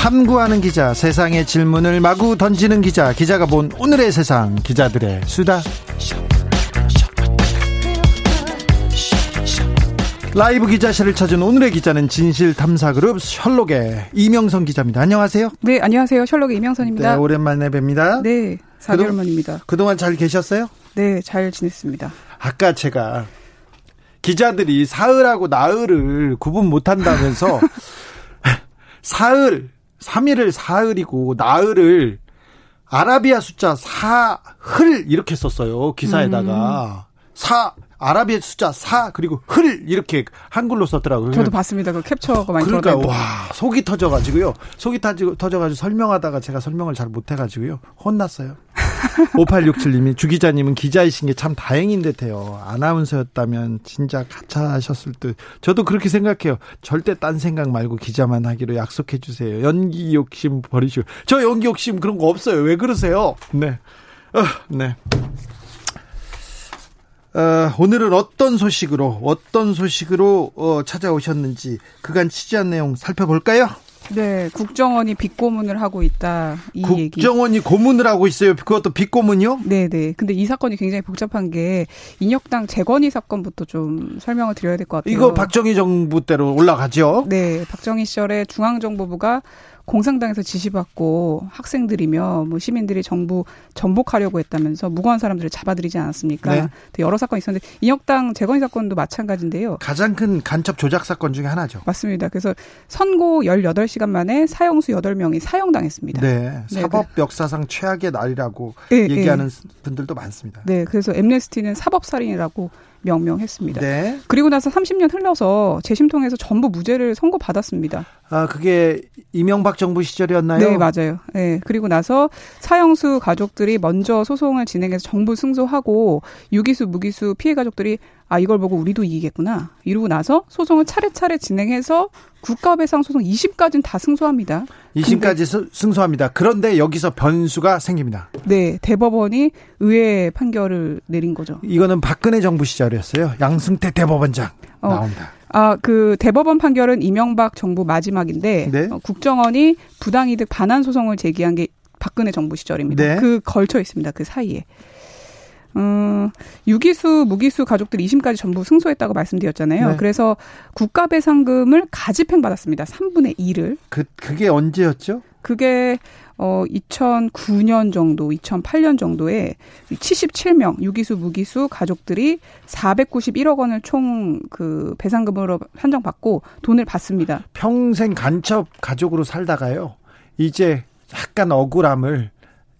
탐구하는 기자, 세상의 질문을 마구 던지는 기자, 기자가 본 오늘의 세상, 기자들의 수다. 라이브 기자실을 찾은 오늘의 기자는 진실 탐사 그룹 셜록의 이명선 기자입니다. 안녕하세요. 네, 안녕하세요. 셜록의 이명선입니다. 네, 오랜만에 뵙니다. 네, 4개월 만입니다. 그동안 잘 계셨어요? 네, 잘 지냈습니다. 아까 제가 기자들이 사흘하고 나흘을 구분 못 한다면서 사흘, 3일을 사흘이고 나흘을 아라비아 숫자 사흘 이렇게 썼어요. 기사에다가. 음. 사 아라비아 숫자 4 그리고 흘 이렇게 한글로 썼더라고요. 저도 봤습니다. 그 캡처가 많이 그러니까 와 속이 터져가지고요. 속이 터지고 터져가지고 설명하다가 제가 설명을 잘 못해가지고요 혼났어요. 5867님이 주 기자님은 기자이신 게 참 다행인 듯해요. 아나운서였다면 진짜 가차하셨을 듯. 저도 그렇게 생각해요. 절대 딴 생각 말고 기자만 하기로 약속해 주세요. 연기 욕심 버리시고 저 연기 욕심 그런 거 없어요. 왜 그러세요? 네. 어, 네. 어, 오늘은 어떤 소식으로 어떤 소식으로 어, 찾아오셨는지 그간 취재한 내용 살펴볼까요? 네, 국정원이 빗고문을 하고 있다. 이 국정원이 얘기. 국정원이 고문을 하고 있어요. 그것도 빗고문이요? 네, 네. 근데 이 사건이 굉장히 복잡한 게 인혁당 재건이 사건부터 좀 설명을 드려야 될 것 같아요. 이거 박정희 정부 때로 올라가죠? 네, 박정희 시절에 중앙정보부가 공산당에서 지시받고 학생들이며 뭐 시민들이 정부 전복하려고 했다면서 무고한 사람들을 잡아들이지 않았습니까? 네. 여러 사건이 있었는데 인혁당 재건이 사건도 마찬가지인데요. 가장 큰 간첩 조작 사건 중에 하나죠. 맞습니다. 그래서 선고 18시간 만에 사형수 8명이 사형당했습니다. 네. 네 사법 네. 역사상 최악의 날이라고 네, 네. 얘기하는 네. 분들도 많습니다. 네. 그래서 엠네스티는 사법 살인이라고 명명했습니다. 네. 그리고 나서 30년 흘러서 재심 통해서 전부 무죄를 선고받았습니다. 아, 그게 이명박 정부 시절이었나요? 네, 맞아요. 네. 그리고 나서 사형수 가족들이 먼저 소송을 진행해서 정부 승소하고 유기수, 무기수 피해 가족들이 아, 이걸 보고 우리도 이기겠구나. 이러고 나서 소송을 차례차례 진행해서 국가배상 소송 2심까지는 다 승소합니다. 2심까지 승소합니다. 그런데 여기서 변수가 생깁니다. 네, 대법원이 의회 판결을 내린 거죠. 이거는 박근혜 정부 시절이었어요. 양승태 대법원장 어, 나옵니다. 아, 그 대법원 판결은 이명박 정부 마지막인데 네? 어, 국정원이 부당이득 반환 소송을 제기한 게 박근혜 정부 시절입니다. 네? 그 걸쳐 있습니다. 그 사이에. 음, 유기수, 무기수 가족들 2심까지 전부 승소했다고 말씀드렸잖아요. 네. 그래서 국가배상금을 가집행 받았습니다. 3분의 1을. 그, 그게 언제였죠? 그게 어 2009년 정도, 2008년 정도에 77명 유기수 무기수 가족들이 491억 원을 총 그 배상금으로 한정받고 돈을 받습니다. 평생 간첩 가족으로 살다가요. 이제 약간 억울함을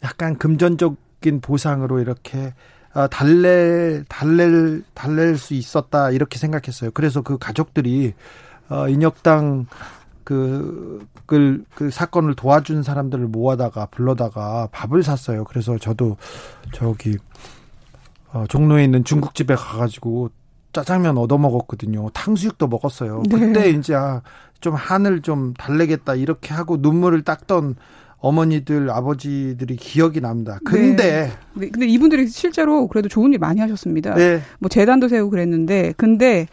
약간 금전적인 보상으로 이렇게 어, 달래 달랠 달랠 수 있었다 이렇게 생각했어요. 그래서 그 가족들이 어, 인혁당 그, 그, 그 사건을 도와준 사람들을 모아다가 불러다가 밥을 샀어요. 그래서 저도 저기, 어, 종로에 있는 중국집에 가가지고 짜장면 얻어 먹었거든요. 탕수육도 먹었어요. 네. 그때 이제 아, 좀 한을 좀 달래겠다 이렇게 하고 눈물을 닦던 어머니들, 아버지들이 기억이 납니다. 근데 네. 네. 근데 이분들이 실제로 그래도 좋은 일 많이 하셨습니다. 네. 뭐 재단도 세우고 그랬는데 근데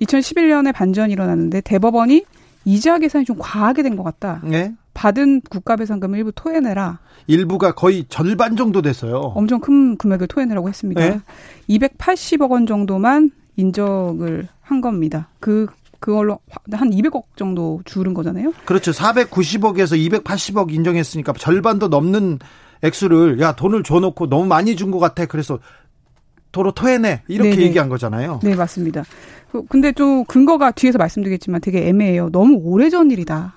2011년에 반전이 일어났는데 대법원이 이자 계산이 좀 과하게 된 것 같다. 네. 받은 국가배상금 일부 토해내라. 일부가 거의 절반 정도 됐어요. 엄청 큰 금액을 토해내라고 했습니다. 네. 280억 원 정도만 인정을 한 겁니다. 그 그걸로 한 200억 정도 줄은 거잖아요. 그렇죠. 490억에서 280억 인정했으니까 절반도 넘는 액수를 야 돈을 줘놓고 너무 많이 준 것 같아. 그래서 도로 토해내 이렇게 네네. 얘기한 거잖아요. 네 맞습니다. 그, 근데 좀 근거가 뒤에서 말씀드리겠지만 되게 애매해요. 너무 오래전 일이다.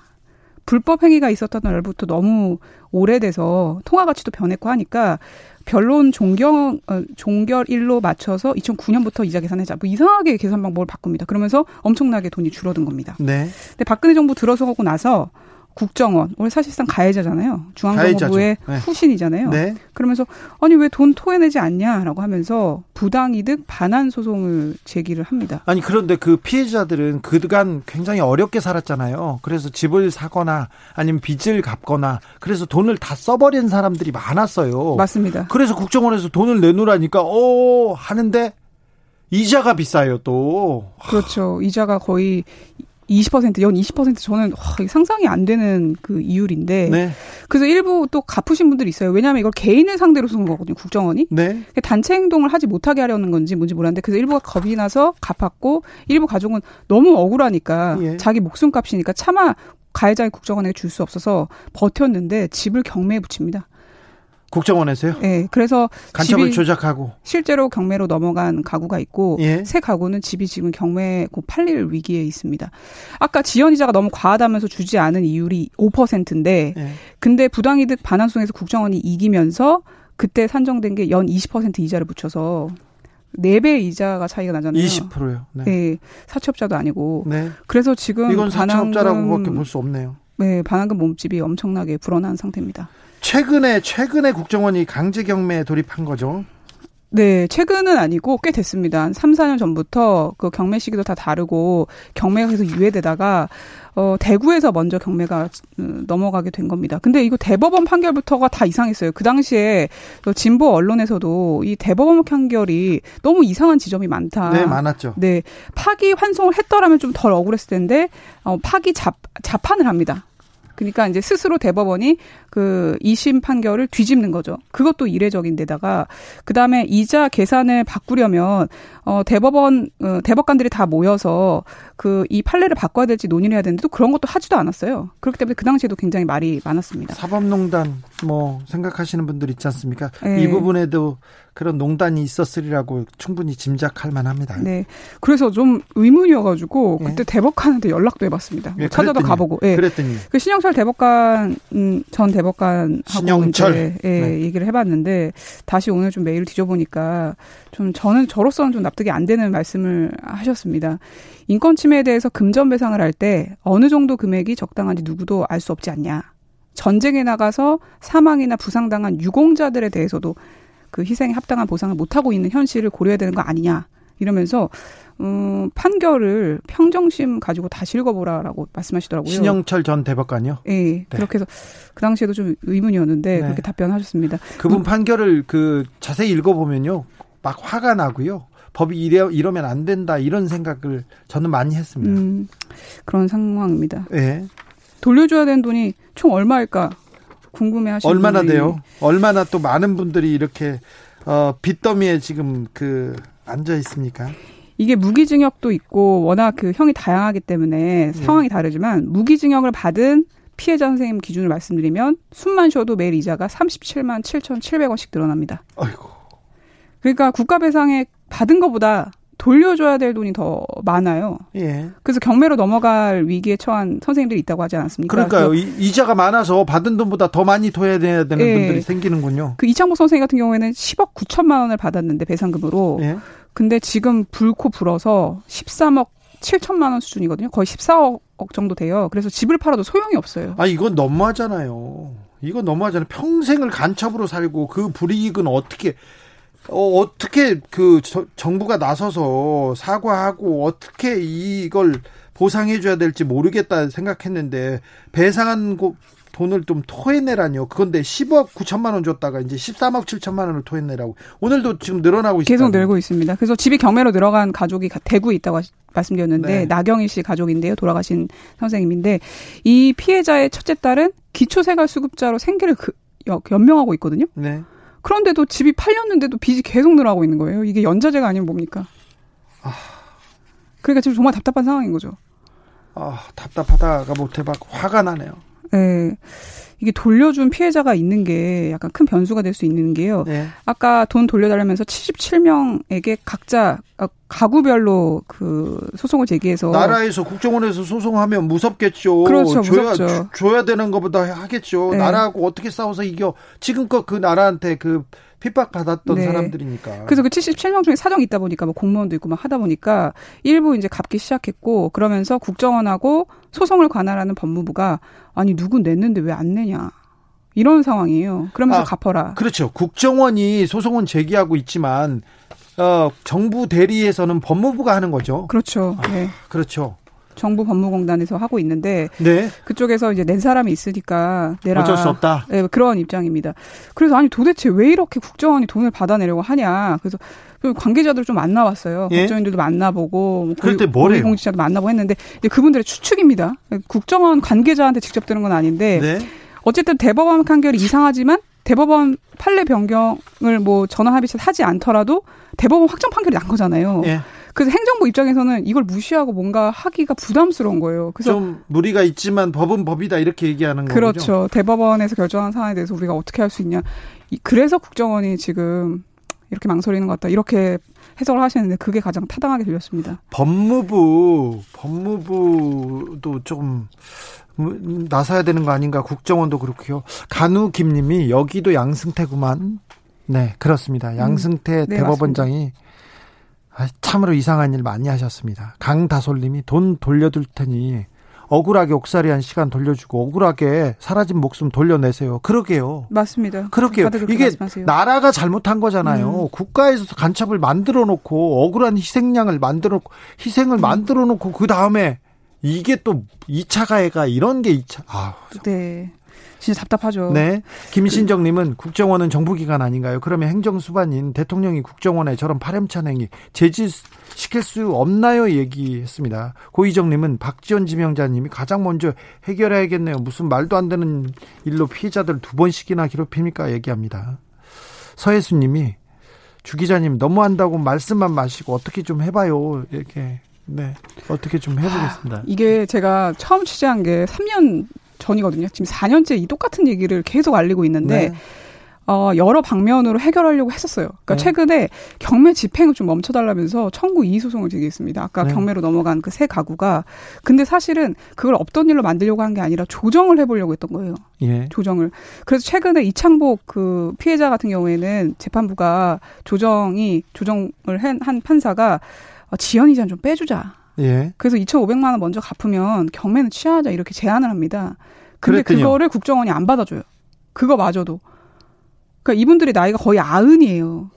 불법 행위가 있었던 날부터 너무 오래돼서 통화 가치도 변했고 하니까 변론 종경 어, 종결일로 맞춰서 2009년부터 이자 계산하자. 뭐 이상하게 계산 방법을 바꿉니다. 그러면서 엄청나게 돈이 줄어든 겁니다. 네. 근데 박근혜 정부 들어서고 나서 국정원 오늘 사실상 가해자잖아요. 중앙정보부의 네. 후신이잖아요. 네. 그러면서 아니 왜 돈 토해내지 않냐라고 하면서 부당이득 반환 소송을 제기를 합니다. 아니 그런데 그 피해자들은 그간 굉장히 어렵게 살았잖아요. 그래서 집을 사거나 아니면 빚을 갚거나 그래서 돈을 다 써버린 사람들이 많았어요. 맞습니다. 그래서 국정원에서 돈을 내놓으라니까 어 하는데 이자가 비싸요 또. 그렇죠. 이자가 거의 20%, 연 20% 저는 와, 상상이 안 되는 그 이율인데. 네. 그래서 일부 또 갚으신 분들이 있어요. 왜냐하면 이걸 개인을 상대로 쓴 거거든요, 국정원이. 네. 단체 행동을 하지 못하게 하려는 건지 뭔지 모르는데, 그래서 일부가 겁이 나서 갚았고, 일부 가족은 너무 억울하니까, 예. 자기 목숨값이니까 차마 가해자의 국정원에게 줄 수 없어서 버텼는데 집을 경매에 붙입니다. 국정원에서요? 네. 그래서 간첩을 조작하고 실제로 경매로 넘어간 가구가 있고 예. 새 가구는 집이 지금 경매 곧 팔릴 위기에 있습니다. 아까 지연 이자가 너무 과하다면서 주지 않은 이율이 5%인데 예. 근데 부당이득 반환송에서 국정원이 이기면서 그때 산정된 게 연 20% 이자를 붙여서 4배 이자가 차이가 나잖아요. 20%요. 네. 네. 사채업자도 아니고. 네. 그래서 지금 이건 사채업자라고밖에 볼 수 없네요. 네, 반환금 몸집이 엄청나게 불어난 상태입니다. 최근에 최근에 국정원이 강제 경매에 돌입한 거죠. 네, 최근은 아니고 꽤 됐습니다. 한 3, 4년 전부터 그 경매 시기도 다 다르고 경매가 계속 유예되다가 어 대구에서 먼저 경매가 음, 넘어가게 된 겁니다. 근데 이거 대법원 판결부터가 다 이상했어요. 그 당시에 진보 언론에서도 이 대법원 판결이 너무 이상한 지점이 많다. 네, 많았죠. 네. 파기 환송을 했더라면 좀 덜 억울했을 텐데 어 파기 자, 자판을 합니다. 그러니까 이제 스스로 대법원이 그 2심 판결을 뒤집는 거죠. 그것도 이례적인 데다가 그다음에 이자 계산을 바꾸려면 어 대법원 어, 대법관들이 다 모여서 그 이 판례를 바꿔야 될지 논의를 해야 되는데 또 그런 것도 하지도 않았어요. 그렇기 때문에 그 당시에도 굉장히 말이 많았습니다. 사법농단 뭐 생각하시는 분들 있지 않습니까? 네. 이 부분에도 그런 농단이 있었으리라고 충분히 짐작할 만합니다. 네. 그래서 좀 의문이어가지고 예. 그때 대법관한테 연락도 해봤습니다. 뭐 예, 찾아도 가보고. 예. 그랬더니 그 신영철 대법관 음, 전 대법관하고 신영철. 예, 네. 얘기를 해봤는데 다시 오늘 좀 메일을 뒤져보니까 좀 저는 저로서는 좀 납득이 안 되는 말씀을 하셨습니다. 인권 침해에 대해서 금전 배상을 할 때 어느 정도 금액이 적당한지 누구도 알 수 없지 않냐. 전쟁에 나가서 사망이나 부상당한 유공자들에 대해서도 그 희생에 합당한 보상을 못하고 있는 현실을 고려해야 되는 거 아니냐. 이러면서 음, 판결을 평정심 가지고 다시 읽어보라라고 말씀하시더라고요. 신영철 전 대법관이요? 네, 네. 그렇게 해서 그 당시에도 좀 의문이었는데 네. 그렇게 답변하셨습니다. 그분 음. 판결을 그 자세히 읽어보면요, 막 화가 나고요. 법이 이래, 이러면 안 된다 이런 생각을 저는 많이 했습니다. 음, 그런 상황입니다. 네. 돌려줘야 되는 돈이 총 얼마일까 궁금해 하시는 얼마나 분들이. 돼요? 얼마나 또 많은 분들이 이렇게 어, 빚더미에 지금 그 앉아 있습니까? 이게 무기징역도 있고 워낙 그 형이 다양하기 때문에 네. 상황이 다르지만 무기징역을 받은 피해자 선생님 기준을 말씀드리면 숨만 쉬어도 매일 이자가 37만 7,700원씩 늘어납니다. 아이고. 그러니까 국가 배상에 받은 것보다 돌려줘야 될 돈이 더 많아요. 예. 그래서 경매로 넘어갈 위기에 처한 선생님들이 있다고 하지 않았습니까? 그러니까요. 이 자가 많아서 받은 돈보다 더 많이 토해야 되는 예. 분들이 생기는군요. 그 이창복 선생님 같은 경우에는 10억 9천만 원을 받았는데 배상금으로. 예. 근데 지금 불코 불어서 13억 7천만 원 수준이거든요. 거의 14억 정도 돼요. 그래서 집을 팔아도 소용이 없어요. 아, 이건 너무하잖아요. 이건 너무하잖아요. 평생을 간첩으로 살고 그 불이익은 어떻게 어, 어떻게 그 저, 정부가 나서서 사과하고 어떻게 이걸 보상해줘야 될지 모르겠다 생각했는데 배상한 고, 돈을 좀 토해내라니요. 그건데 10억 9천만 원 줬다가 이제 13억 7천만 원을 토해내라고. 오늘도 지금 늘어나고 있습니다. 계속 늘고 있습니다. 그래서 집이 경매로 들어간 가족이 대구에 있다고 말씀드렸는데 네. 나경일 씨 가족인데요. 돌아가신 선생님인데 이 피해자의 첫째 딸은 기초생활수급자로 생계를 그, 연명하고 있거든요. 네. 그런데도 집이 팔렸는데도 빚이 계속 늘어가고 있는 거예요. 이게 연자제가 아니면 뭡니까? 아. 그러니까 지금 정말 답답한 상황인 거죠. 아, 답답하다가 못해 막 화가 나네요. 네. 이게 돌려준 피해자가 있는 게 약간 큰 변수가 될 수 있는 게요. 네. 아까 돈 돌려달라면서 77명에게 각자 어, 가구별로 그 소송을 제기해서 나라에서 국정원에서 소송하면 무섭겠죠. 그렇죠, 줘야, 무섭죠. 줘 야 되는 것보다 하겠죠. 네. 나라하고 어떻게 싸워서 이겨? 지금껏 그 나라한테 그 핍박받았던 네. 사람들이니까. 그래서 그 77명 중에 사정이 있다 보니까 뭐 공무원도 있고 막 하다 보니까 일부 이제 갚기 시작했고 그러면서 국정원하고 소송을 관할하는 법무부가 아니 누구 냈는데 왜 안 내냐. 이런 상황이에요. 그러면서 아, 갚어라. 그렇죠. 국정원이 소송은 제기하고 있지만 어, 정부 대리에서는 법무부가 하는 거죠. 그렇죠. 아, 네. 그렇죠. 정부 법무공단에서 하고 있는데 네. 그쪽에서 이제 낸 사람이 있으니까 내라. 어쩔 수 없다. 네, 그런 입장입니다. 그래서 아니 도대체 왜 이렇게 국정원이 돈을 받아내려고 하냐. 그래서 그 관계자들 좀 만나봤어요. 예? 국정원들도 만나보고 그때 뭐래요? 공직자도 만나보고 했는데 그분들의 추측입니다. 국정원 관계자한테 직접 들은 건 아닌데 네. 어쨌든 대법원 판결이 이상하지만 대법원 판례 변경을 뭐 전원 합의체 하지 않더라도 대법원 확정 판결이 난 거잖아요. 예. 그래서 행정부 입장에서는 이걸 무시하고 뭔가 하기가 부담스러운 거예요. 그래서 좀 무리가 있지만 법은 법이다 이렇게 얘기하는 거죠. 그렇죠. 대법원에서 결정한 사안에 대해서 우리가 어떻게 할 수 있냐. 그래서 국정원이 지금 이렇게 망설이는 것 같다. 이렇게 해석을 하시는데 그게 가장 타당하게 들렸습니다. 법무부 법무부도 좀 나서야 되는 거 아닌가 국정원도 그렇고요. 간우 김님이 여기도 양승태구만. 네 그렇습니다. 양승태 음, 네, 대법원장이. 아, 참으로 이상한 일 많이 하셨습니다. 강다솔님이 돈 돌려둘 테니 억울하게 옥살이한 시간 돌려주고 억울하게 사라진 목숨 돌려내세요. 그러게요. 맞습니다. 그렇게요. 이게 말씀하세요. 나라가 잘못한 거잖아요. 음. 국가에서 간첩을 만들어 놓고 억울한 희생양을 만들어 놓고 희생을 음. 만들어 놓고 그 다음에 이게 또 2차 가해가 이런 게 2차. 아. 네. 진짜 답답하죠. 네. 김신정님은 국정원은 정부기관 아닌가요? 그러면 행정수반인 대통령이 국정원에 저런 파렴치한 행위 제지시킬 수 없나요? 얘기했습니다. 고희정님은 박지원 지명자님이 가장 먼저 해결해야겠네요. 무슨 말도 안 되는 일로 피해자들 두 번씩이나 괴롭힙니까? 얘기합니다. 서혜수님이 주 기자님 너무한다고 말씀만 마시고 어떻게 좀 해봐요. 이렇게 네 어떻게 좀 해보겠습니다. 아, 이게 제가 처음 취재한 게 3년 전이거든요. 지금 4년째 이 똑같은 얘기를 계속 알리고 있는데 네. 어, 여러 방면으로 해결하려고 했었어요. 그러니까 네. 최근에 경매 집행을 좀 멈춰달라면서 청구 이의 소송을 제기했습니다. 아까 네. 경매로 넘어간 그 세 가구가. 근데 사실은 그걸 없던 일로 만들려고 한 게 아니라 조정을 해보려고 했던 거예요. 예. 조정을. 그래서 최근에 이창복 그 피해자 같은 경우에는 재판부가 조정이 조정을 한, 한 판사가 어, 지연 이자는 좀 빼주자. 예. 그래서 2,500만 원 먼저 갚으면 경매는 취하자 이렇게 제안을 합니다. 근데 그랬군요. 그거를 국정원이 안 받아줘요. 그거 마저도. 그러니까 이분들이 나이가 거의 아흔이에요.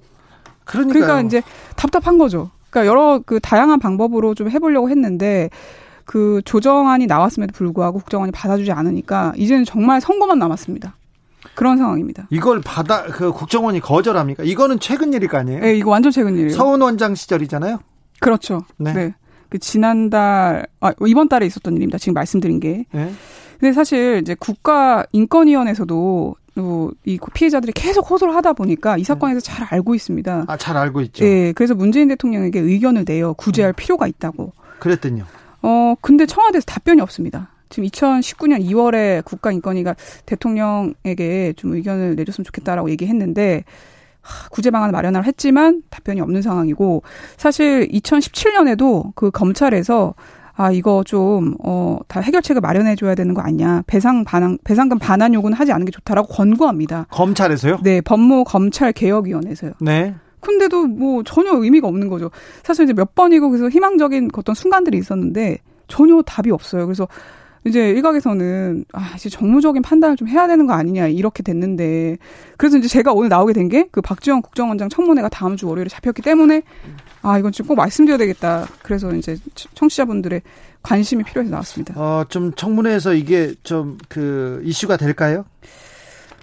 그러니까요. 그러니까 이제 답답한 거죠. 그러니까 여러 그 다양한 방법으로 좀 해보려고 했는데 그 조정안이 나왔음에도 불구하고 국정원이 받아주지 않으니까 이제는 정말 선거만 남았습니다. 그런 상황입니다. 이걸 받아 그 국정원이 거절합니까? 이거는 최근 일일 거 아니에요? 네, 이거 완전 최근 일이에요. 서훈 원장 시절이잖아요. 그렇죠. 네. 네. 그 지난달 아 이번 달에 있었던 일입니다. 지금 말씀드린 게. 네. 근데 사실 이제 국가 인권위원회에서도 이 피해자들이 계속 호소를 하다 보니까 이 사건에서 잘 알고 있습니다. 아, 잘 알고 있죠. 네, 그래서 문재인 대통령에게 의견을 내요. 구제할 음. 필요가 있다고. 그랬더니요. 어, 근데 청와대에서 답변이 없습니다. 지금 2019년 2월에 국가인권위가 대통령에게 좀 의견을 내줬으면 좋겠다라고 얘기했는데 구제 방안을 마련을 했지만 답변이 없는 상황이고 사실 2017년에도 그 검찰에서 아 이거 좀 어 다 해결책을 마련해 줘야 되는 거 아니냐 배상 반환 배상금 반환 요구는 하지 않는 게 좋다라고 권고합니다. 검찰에서요? 네 법무 검찰 개혁위원회에서요. 네. 근데도 뭐 전혀 의미가 없는 거죠. 사실 이제 몇 번이고 그래서 희망적인 어떤 순간들이 있었는데 전혀 답이 없어요. 그래서 이제 일각에서는 아 이제 정무적인 판단을 좀 해야 되는 거 아니냐 이렇게 됐는데 그래서 이제 제가 오늘 나오게 된 게 그 박지원 국정원장 청문회가 다음 주 월요일에 잡혔기 때문에 아 이건 좀꼭 말씀드려야 되겠다. 그래서 이제 청취자분들의 관심이 필요해서 나왔습니다. 어좀 청문회에서 이게 좀 그 이슈가 될까요?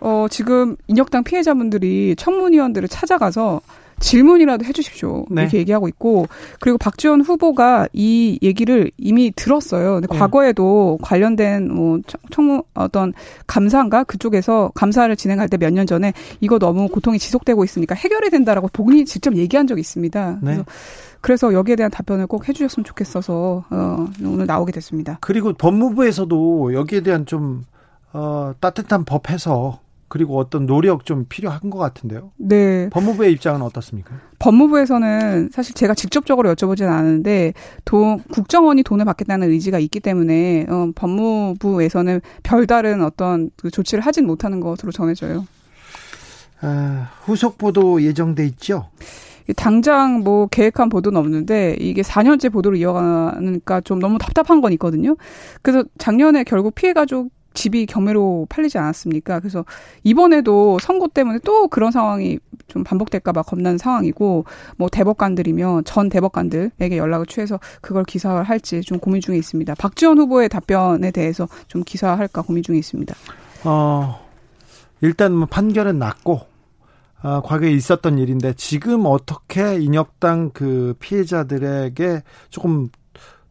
어 지금 인혁당 피해자분들이 청문위원들을 찾아가서 질문이라도 해주십시오. 네. 이렇게 얘기하고 있고 그리고 박지원 후보가 이 얘기를 이미 들었어요. 근데 네. 과거에도 관련된 뭐 청무 어떤 감사인가 그쪽에서 감사를 진행할 때 몇 년 전에 이거 너무 고통이 지속되고 있으니까 해결이 된다라고 본인이 직접 얘기한 적이 있습니다. 네. 그래서 그래서 여기에 대한 답변을 꼭 해주셨으면 좋겠어서 어, 오늘 나오게 됐습니다. 그리고 법무부에서도 여기에 대한 좀 어, 따뜻한 법 해서 그리고 어떤 노력 좀 필요한 것 같은데요. 네. 법무부의 입장은 어떻습니까? 법무부에서는 사실 제가 직접적으로 여쭤보지는 않았는데 도, 국정원이 돈을 받겠다는 의지가 있기 때문에 어, 법무부에서는 별다른 어떤 그 조치를 하진 못하는 것으로 전해져요. 아, 후속 보도 예정돼 있죠? 당장 뭐 계획한 보도는 없는데 이게 4년째 보도를 이어가니까 좀 너무 답답한 건 있거든요. 그래서 작년에 결국 피해 가족 집이 경매로 팔리지 않았습니까? 그래서 이번에도 선거 때문에 또 그런 상황이 좀 반복될까봐 겁나는 상황이고, 뭐 대법관들이면 전 대법관들에게 연락을 취해서 그걸 기사화할지 좀 고민 중에 있습니다. 박지원 후보의 답변에 대해서 좀 기사화할까 고민 중에 있습니다. 어, 일단 뭐 판결은 났고, 어, 과거에 있었던 일인데 지금 어떻게 인혁당 그 피해자들에게 조금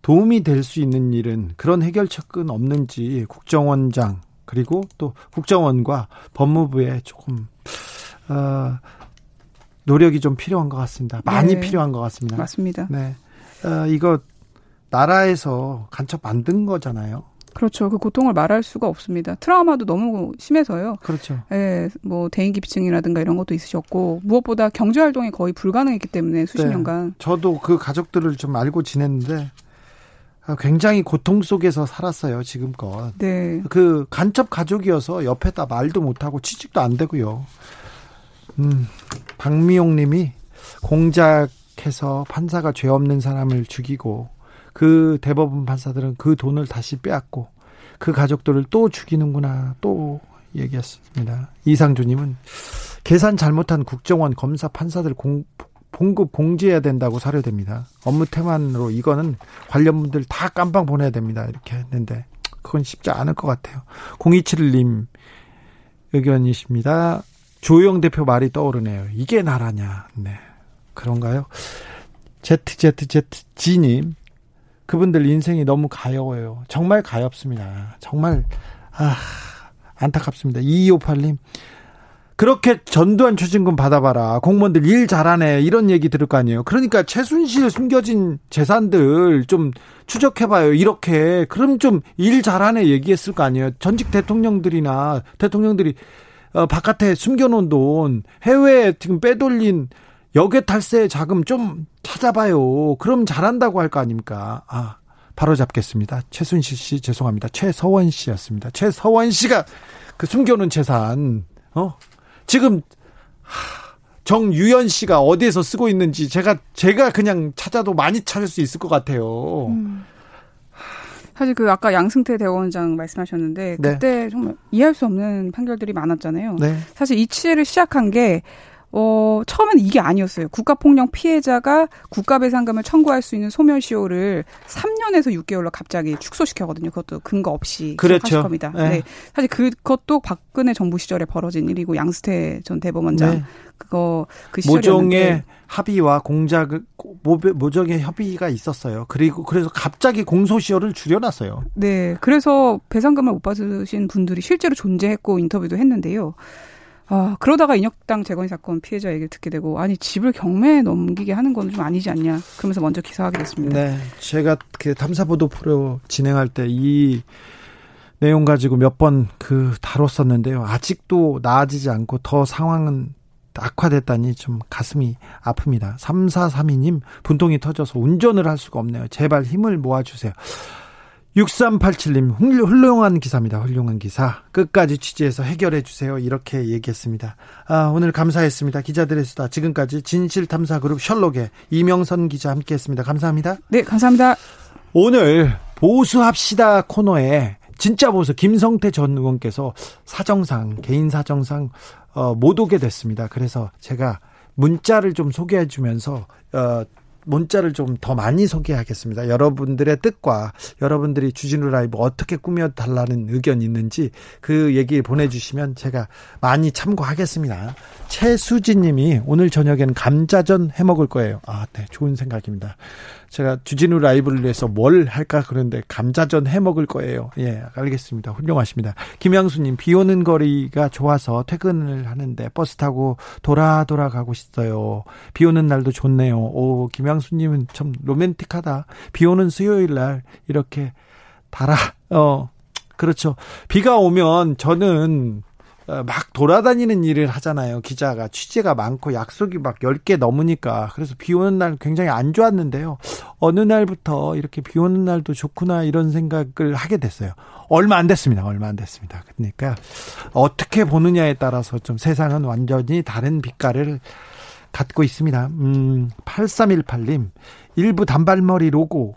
도움이 될 수 있는 일은 그런 해결책은 없는지 국정원장 그리고 또 국정원과 법무부에 조금 어, 노력이 좀 필요한 것 같습니다. 많이 네. 필요한 것 같습니다. 맞습니다. 네, 어, 이거 나라에서 간첩 만든 거잖아요. 그렇죠. 그 고통을 말할 수가 없습니다. 트라우마도 너무 심해서요. 그렇죠. 예, 뭐 대인기피증이라든가 이런 것도 있으셨고 무엇보다 경제 활동이 거의 불가능했기 때문에 수십 네. 년간. 저도 그 가족들을 좀 알고 지냈는데 굉장히 고통 속에서 살았어요, 지금껏. 네. 그 간첩 가족이어서 옆에다 말도 못하고 취직도 안 되고요. 음, 박미용 님이 공작해서 판사가 죄 없는 사람을 죽이고 그 대법원 판사들은 그 돈을 다시 빼앗고 그 가족들을 또 죽이는구나 또 얘기했습니다. 이상주님은 계산 잘못한 국정원 검사 판사들 공, 봉급 공지해야 된다고 사료됩니다. 업무 태만으로 이거는 관련 분들 다 깜빵 보내야 됩니다. 이렇게 했는데 그건 쉽지 않을 것 같아요. 0271님 의견이십니다. 조영 대표 말이 떠오르네요. 이게 나라냐. 네. 그런가요? ZZZG님 그분들 인생이 너무 가여워요. 정말 가엽습니다. 정말 아 안타깝습니다. 2258님 그렇게 전두환 추징금 받아봐라. 공무원들 일 잘하네. 이런 얘기 들을 거 아니에요. 그러니까 최순실 숨겨진 재산들 좀 추적해봐요. 이렇게. 그럼 좀 일 잘하네 얘기했을 거 아니에요. 전직 대통령들이나 대통령들이 어, 바깥에 숨겨놓은 돈, 해외에 지금 빼돌린 역외 탈세 자금 좀 찾아봐요. 그럼 잘한다고 할 거 아닙니까? 아, 바로 잡겠습니다. 최순실 씨 죄송합니다. 최서원 씨였습니다. 최서원 씨가 그 숨겨놓은 재산, 어? 지금 정유연 씨가 어디에서 쓰고 있는지 제가 제가 그냥 찾아도 많이 찾을 수 있을 것 같아요. 음. 사실 그 아까 양승태 대법원장 말씀하셨는데 네. 그때 네. 정말 이해할 수 없는 판결들이 많았잖아요. 네. 사실 이 취재를 시작한 게 어, 처음엔 이게 아니었어요. 국가폭력 피해자가 국가배상금을 청구할 수 있는 소멸시효를 3년에서 6개월로 갑자기 축소시켰거든요. 그것도 근거 없이 그렇죠. 겁니다. 네. 네. 사실 그것도 박근혜 정부 시절에 벌어진 일이고 양스태 전 대법원장 네. 그거 그 모종의 합의와 공작 모종의 협의가 있었어요. 그리고 그래서 갑자기 공소시효를 줄여놨어요. 네, 그래서 배상금을 못 받으신 분들이 실제로 존재했고 인터뷰도 했는데요. 아, 그러다가 인혁당 재건이 사건 피해자 얘기를 듣게 되고, 아니, 집을 경매에 넘기게 하는 건 좀 아니지 않냐. 그러면서 먼저 기사하게 됐습니다. 네. 제가 그 탐사 보도 프로 진행할 때 이 내용 가지고 몇 번 그 다뤘었는데요. 아직도 나아지지 않고 더 상황은 악화됐다니 좀 가슴이 아픕니다. 3432님, 분통이 터져서 운전을 할 수가 없네요. 제발 힘을 모아주세요. 6387님, 훌륭한 기사입니다. 훌륭한 기사. 끝까지 취재해서 해결해 주세요. 이렇게 얘기했습니다. 아, 오늘 감사했습니다. 기자들의 수다. 지금까지 진실탐사그룹 셜록의 이명선 기자 함께 했습니다. 감사합니다. 네, 감사합니다. 오늘 보수합시다 코너에 진짜 보수 김성태 전 의원께서 사정상, 개인 사정상, 어, 못 오게 됐습니다. 그래서 제가 문자를 좀 소개해 주면서, 어, 문자를 좀 더 많이 소개하겠습니다. 여러분들의 뜻과 여러분들이 주진우 라이브 어떻게 꾸며달라는 의견 있는지 그 얘기 보내주시면 제가 많이 참고하겠습니다. 최수진 님이 오늘 저녁에는 감자전 해 먹을 거예요. 아, 네. 좋은 생각입니다. 제가 주진우 라이브를 위해서 뭘 할까 그런데 감자전 해 먹을 거예요. 예, 알겠습니다. 훌륭하십니다. 김양수님 비 오는 거리가 좋아서 퇴근을 하는데 버스 타고 돌아 돌아 가고 싶어요. 비 오는 날도 좋네요. 오, 김양수님은 참 로맨틱하다. 비 오는 수요일 날 이렇게 달아 어 그렇죠. 비가 오면 저는 어, 막 돌아다니는 일을 하잖아요. 기자가 취재가 많고 약속이 막 10개 넘으니까. 그래서 비 오는 날 굉장히 안 좋았는데요. 어느 날부터 이렇게 비 오는 날도 좋구나 이런 생각을 하게 됐어요. 얼마 안 됐습니다. 얼마 안 됐습니다. 그러니까 어떻게 보느냐에 따라서 좀 세상은 완전히 다른 빛깔을 갖고 있습니다. 음, 8318님, 일부 단발머리 로고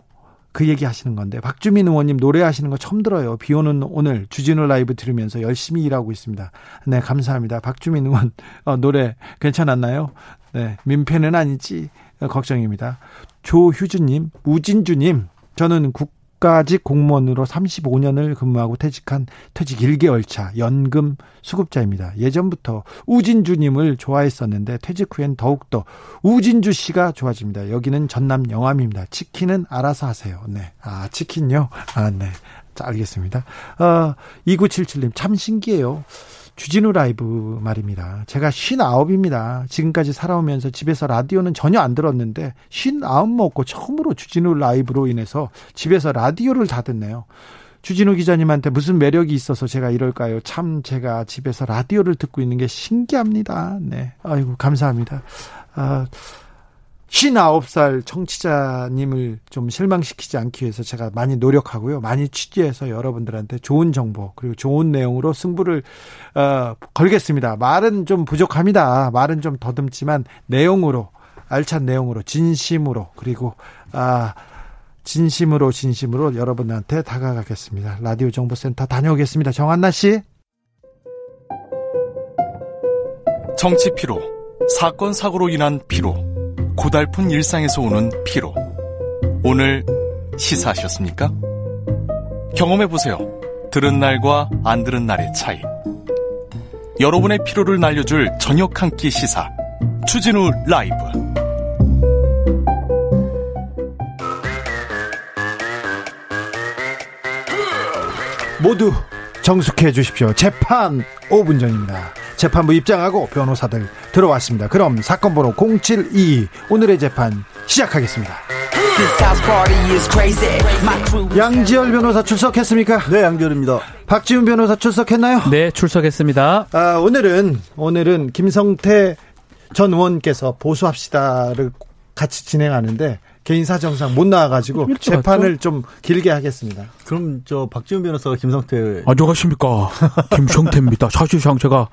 그 얘기 하시는 건데 박주민 의원님 노래하시는 거 처음 들어요. 비 오는 오늘 주진우 라이브 들으면서 열심히 일하고 있습니다. 네, 감사합니다. 박주민 의원 어, 노래 괜찮았나요? 네, 민폐는 아니지 걱정입니다. 조휴주님, 우진주님, 저는 국 국가직 공무원으로 35년을 근무하고 퇴직한 퇴직 1개월 차 연금 수급자입니다. 예전부터 우진주님을 좋아했었는데 퇴직 후엔 더욱더 우진주 씨가 좋아집니다. 여기는 전남 영암입니다. 치킨은 알아서 하세요. 네. 아, 치킨요? 아, 네. 자, 알겠습니다. 어, 2977님, 참 신기해요. 주진우 라이브 말입니다. 제가 59입니다. 지금까지 살아오면서 집에서 라디오는 전혀 안 들었는데 59 먹고 처음으로 주진우 라이브로 인해서 집에서 라디오를 다 듣네요. 주진우 기자님한테 무슨 매력이 있어서 제가 이럴까요? 참 제가 집에서 라디오를 듣고 있는 게 신기합니다. 네. 아이고 감사합니다. 아 59살 청취자님을 좀 실망시키지 않기 위해서 제가 많이 노력하고요. 많이 취재해서 여러분들한테 좋은 정보 그리고 좋은 내용으로 승부를 어, 걸겠습니다. 말은 좀 부족합니다. 말은 좀 더듬지만 내용으로 알찬 내용으로 진심으로 그리고 아 진심으로 진심으로 여러분한테 다가가겠습니다. 라디오 정보센터 다녀오겠습니다. 정한나 씨. 정치 피로, 사건 사고로 인한 피로. 고달픈 일상에서 오는 피로. 오늘 시사하셨습니까? 경험해보세요. 들은 날과 안 들은 날의 차이. 여러분의 피로를 날려줄 저녁 한 끼 시사. 추진우 라이브. 모두 정숙해 주십시오. 재판 5분 전입니다. 재판부 입장하고 변호사들 들어왔습니다. 그럼 사건 번호 072 오늘의 재판 시작하겠습니다. 양지열 변호사 출석했습니까? 네, 양지열입니다. 박지훈 변호사 출석했나요? 네, 출석했습니다. 아, 오늘은 오늘은 김성태 전 의원께서 보수합시다를 같이 진행하는데 개인 사정상 못 나와가지고 재판을 맞죠? 좀 길게 하겠습니다. 그럼 저 박지훈 변호사가 김성태 안녕하십니까 김성태입니다. 사실상 제가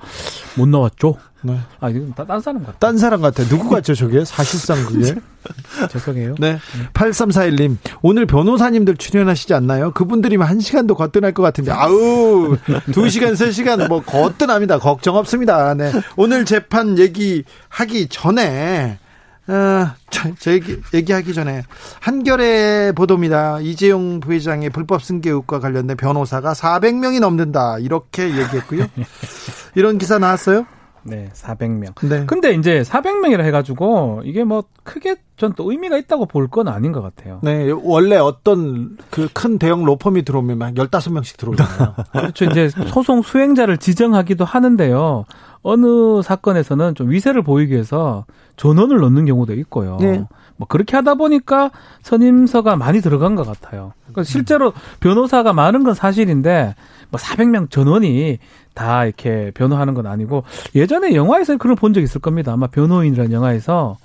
못 나왔죠. 네. 아 이건 딴 사람 같아. 딴 사람 같아. 누구 같죠 저게? 사실상 그게. 죄송해요. 네. 8341님 오늘 변호사님들 출연하시지 않나요? 그분들이면 한 시간도 거뜬할 것 같은데 아우 2시간 3시간 뭐 거뜬합니다. 걱정 없습니다. 네. 오늘 재판 얘기 하기 전에 어, 저, 저 얘기, 얘기하기 전에 한겨레 보도입니다. 이재용 부회장의 불법 승계 의혹과 관련된 변호사가 400명이 넘는다 이렇게 얘기했고요. 이런 기사 나왔어요? 네, 400명. 네. 근데 이제 400명이라 해가지고 이게 뭐 크게 전 또 의미가 있다고 볼 건 아닌 것 같아요. 네, 원래 어떤 그 큰 대형 로펌이 들어오면 막 15명씩 들어오잖아요. 그렇죠. 이제 소송 수행자를 지정하기도 하는데요. 어느 사건에서는 좀 위세를 보이기 위해서 전원을 넣는 경우도 있고요. 네. 뭐 그렇게 하다 보니까 선임서가 많이 들어간 것 같아요. 그러니까 실제로 변호사가 많은 건 사실인데 뭐 400명 전원이 다 이렇게 변호하는 건 아니고 예전에 영화에서 그런 본 적 있을 겁니다. 아마 변호인이라는 영화에서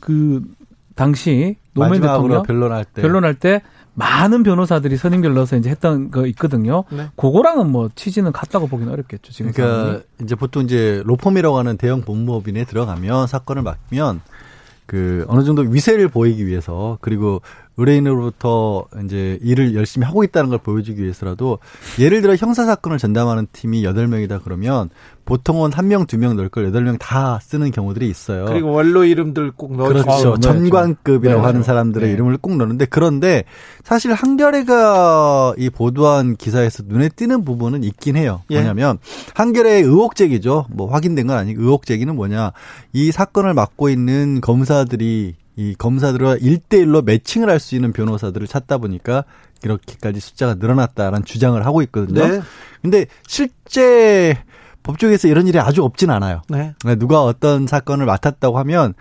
그 당시 노무현 대통령 변론할 때 변론할 때 많은 변호사들이 선임결 넣어서 이제 했던 거 있거든요. 네. 그거랑은 뭐 취지는 같다고 보기는 어렵겠죠. 지금 그러니까 상황이. 이제 보통 이제 로펌이라고 하는 대형 법무법인에 들어가면 사건을 맡으면 그 어느 정도 위세를 보이기 위해서 그리고 의뢰인으로부터 이제 일을 열심히 하고 있다는 걸 보여주기 위해서라도 예를 들어 형사 사건을 전담하는 팀이 여덟 명이다 그러면 보통은 한 명, 두 명 넣을 걸 여덟 명 다 쓰는 경우들이 있어요. 그리고 원로 이름들 꼭 넣어 그렇죠. 전관급이라고 네. 하는 사람들의 네. 이름을 꼭 넣는데 그런데 사실 한겨레가 이 보도한 기사에서 눈에 띄는 부분은 있긴 해요. 예. 뭐냐면 한겨레의 의혹 제기죠. 뭐 확인된 건 아니고 의혹 제기는 뭐냐? 이 사건을 맡고 있는 검사들이 이 검사들과 일대일로 매칭을 할 수 있는 변호사들을 찾다 보니까 이렇게까지 숫자가 늘어났다라는 주장을 하고 있거든요. 네. 근데 실제 법조계에서 이런 일이 아주 없진 않아요. 네. 그러니까 누가 어떤 사건을 맡았다고 하면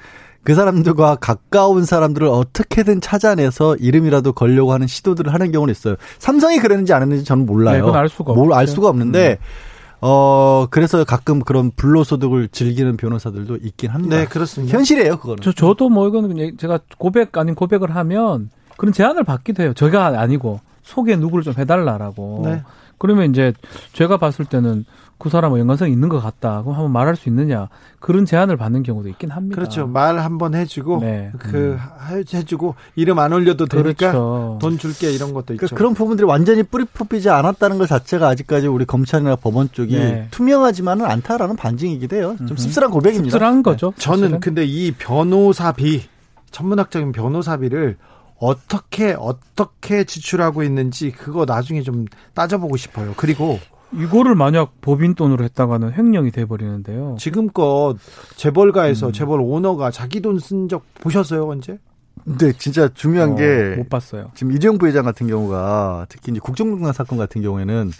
그 사람들과 가까운 사람들을 어떻게든 찾아내서 이름이라도 걸려고 하는 시도들을 하는 경우는 있어요. 삼성이 그랬는지 안 했는지 저는 몰라요. 네, 그건 알 수가 뭘알 수가 없는데 음. 어 그래서 가끔 그런 불로소득을 즐기는 변호사들도 있긴 합니다. 네, 그렇습니다. 현실이에요, 그거는. 저 저도 뭐 이거는 제가 고백 아닌 고백을 하면 그런 제안을 받기도 해요. 제가 아니고 소개 누구를 좀 해달라라고. 네. 그러면 이제 제가 봤을 때는 그 사람은 연관성이 있는 것 같다. 그럼 한번 말할 수 있느냐. 그런 제안을 받는 경우도 있긴 합니다. 그렇죠. 말 한번 해주고, 네. 그, 음. 해주고, 이름 안 올려도 되니까 그렇죠. 돈 줄게 이런 것도 그러니까 있죠. 그런 부분들이 완전히 뿌리 뽑히지 않았다는 것 자체가 아직까지 우리 검찰이나 법원 쪽이 네. 투명하지만은 않다라는 반증이기도 해요. 좀 음. 씁쓸한 고백입니다. 씁쓸한 거죠. 네. 저는 근데 이 변호사비, 천문학적인 변호사비를 어떻게 어떻게 지출하고 있는지 그거 나중에 좀 따져보고 싶어요. 그리고 이거를 만약 법인 돈으로 했다가는 횡령이 돼 버리는데요. 지금껏 재벌가에서 음. 재벌 오너가 자기 돈 쓴 적 보셨어요 언제? 근데 진짜 중요한 어, 게 못 봤어요. 지금 이재용 부회장 같은 경우가 특히 이제 국정농단 사건 같은 경우에는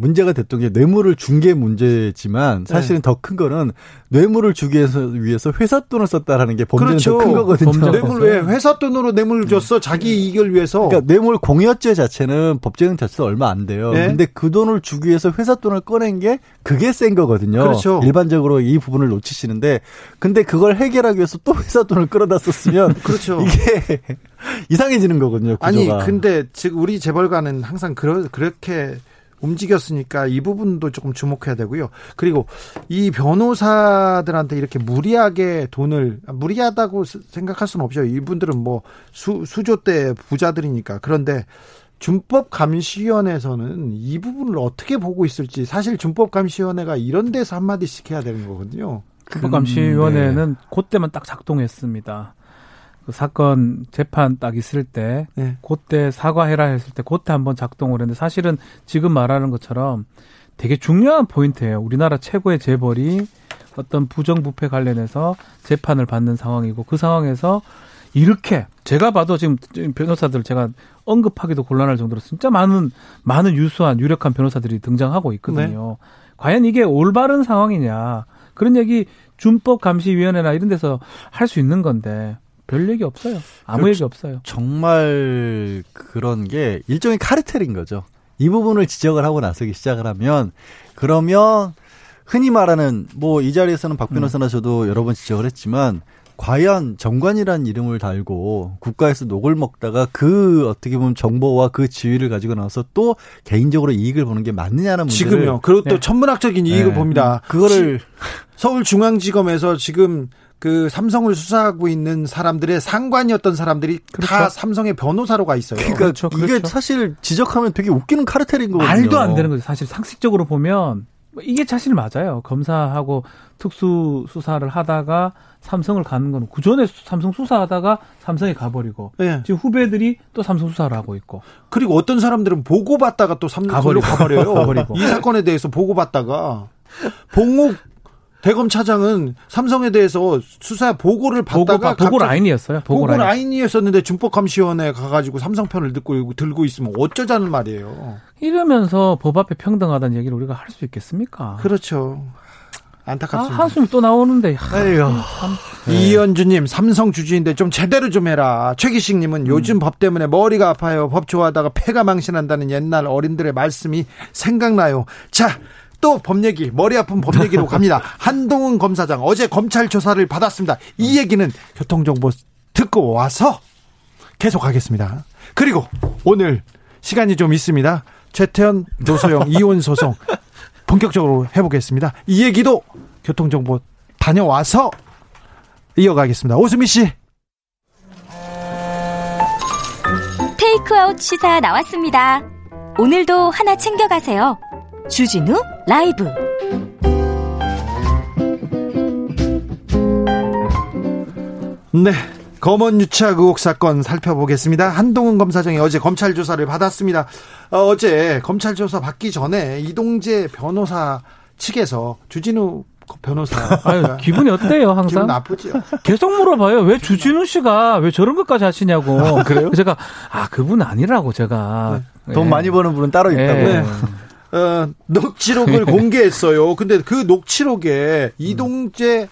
문제가 됐던 게 뇌물을 준 게 문제지만 사실은 네. 더큰 거는 뇌물을 주기 위해서 회사 돈을 썼다라는 게 범죄는 그렇죠. 더큰 거거든요. 뇌물 왜 회사 돈으로 뇌물을 줬어? 자기 이익을 위해서. 그러니까 뇌물 공여죄 자체는 법제형 자체가 얼마 안 돼요. 네? 근데 그 돈을 주기 위해서 회사 돈을 꺼낸 게 그게 센 거거든요. 그렇죠. 일반적으로 이 부분을 놓치시는데 근데 그걸 해결하기 위해서 또 회사 돈을 끌어다 썼으면 그렇죠. 이게 이상해지는 거거든요. 구조가. 아니 근데 지금 우리 재벌가는 항상 그러, 그렇게 움직였으니까 이 부분도 조금 주목해야 되고요. 그리고 이 변호사들한테 이렇게 무리하게 돈을 무리하다고 생각할 수는 없죠. 이분들은 뭐 수, 수조대 부자들이니까. 그런데 준법감시위원회에서는 이 부분을 어떻게 보고 있을지 사실 준법감시위원회가 이런 데서 한마디씩 해야 되는 거거든요. 준법감시위원회는 음, 네. 그때만 딱 작동했습니다. 그 사건 재판 딱 있을 때 네. 그때 사과해라 했을 때 그때 한번 작동을 했는데 사실은 지금 말하는 것처럼 되게 중요한 포인트예요. 우리나라 최고의 재벌이 어떤 부정부패 관련해서 재판을 받는 상황이고 그 상황에서 이렇게 제가 봐도 지금 변호사들 제가 언급하기도 곤란할 정도로 진짜 많은 많은 유수한 유력한 변호사들이 등장하고 있거든요. 네. 과연 이게 올바른 상황이냐 그런 얘기 준법감시위원회나 이런 데서 할 수 있는 건데 별 얘기 없어요. 아무 얘기 없어요. 정말 그런 게 일종의 카르텔인 거죠. 이 부분을 지적을 하고 나서기 시작을 하면 그러면 흔히 말하는 뭐 이 자리에서는 박 변호사나 음. 저도 여러 번 지적을 했지만 과연 정관이라는 이름을 달고 국가에서 녹을 먹다가 그 어떻게 보면 정보와 그 지위를 가지고 나와서 또 개인적으로 이익을 보는 게 맞느냐는 문제를 지금요. 그리고 또 네. 천문학적인 이익을 네. 봅니다. 그거를 서울중앙지검에서 지금 그 삼성을 수사하고 있는 사람들의 상관이었던 사람들이 그렇죠. 다 삼성의 변호사로 가 있어요. 그러니까 그렇죠. 이게 그렇죠. 사실 지적하면 되게 웃기는 카르텔인 거거든요. 말도 안 되는 거죠. 사실 상식적으로 보면 이게 사실 맞아요. 검사하고 특수 수사를 하다가 삼성을 가는 건 그전에 삼성 수사하다가 삼성에 가버리고 네. 지금 후배들이 또 삼성 수사를 하고 있고 그리고 어떤 사람들은 보고 받다가 또 삼성으로 가버려요. 가버리고. 이 사건에 대해서 보고 받다가 봉욱 대검 차장은 삼성에 대해서 수사 보고를 받다가 보고, 보고 라인이었어요. 보고, 보고 라인. 이었었는데 준법감시원에 가가지고 삼성 편을 듣고 들고 있으면 어쩌자는 말이에요. 이러면서 법 앞에 평등하다는 얘기를 우리가 할 수 있겠습니까? 그렇죠. 안타깝습니다. 아, 한숨 또 나오는데. 아이고. 네. 이현주님, 삼성 주주인데 좀 제대로 좀 해라. 최기식님은 음. 요즘 법 때문에 머리가 아파요. 법 좋아하다가 폐가 망신한다는 옛날 어린들의 말씀이 생각나요. 자, 또 법 얘기, 머리 아픈 법 얘기로 갑니다. 한동훈 검사장 어제 검찰 조사를 받았습니다. 이 얘기는 교통정보 듣고 와서 계속하겠습니다. 그리고 오늘 시간이 좀 있습니다. 최태현, 노소영 이혼 소송 본격적으로 해보겠습니다. 이 얘기도 교통정보 다녀와서 이어가겠습니다. 오수미 씨. 테이크아웃 시사 나왔습니다. 오늘도 하나 챙겨가세요. 주진우 라이브 네. 검언 유착 의혹 사건 살펴보겠습니다. 한동훈 검사장이 어제 검찰 조사를 받았습니다. 어, 제 검찰 조사 받기 전에 이동재 변호사 측에서 주진우 변호사. 아유, 기분이 어때요, 항상? 기분 나쁘죠. 계속 물어봐요. 왜 주진우 씨가 왜 저런 것까지 하시냐고. 아, 그래요? 제가, 아, 그분 아니라고, 제가. 네. 돈 네. 많이 버는 분은 따로 있다고. 네. 어, 녹취록을 공개했어요. 근데 그 녹취록에 이동재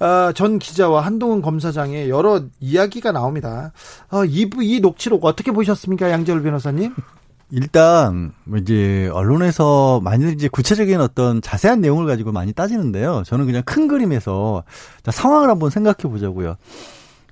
어, 전 기자와 한동훈 검사장의 여러 이야기가 나옵니다. 어, 이, 이 녹취록 어떻게 보셨습니까, 양재열 변호사님? 일단 뭐 이제 언론에서 많이들 이제 구체적인 어떤 자세한 내용을 가지고 많이 따지는데요. 저는 그냥 큰 그림에서 상황을 한번 생각해 보자고요.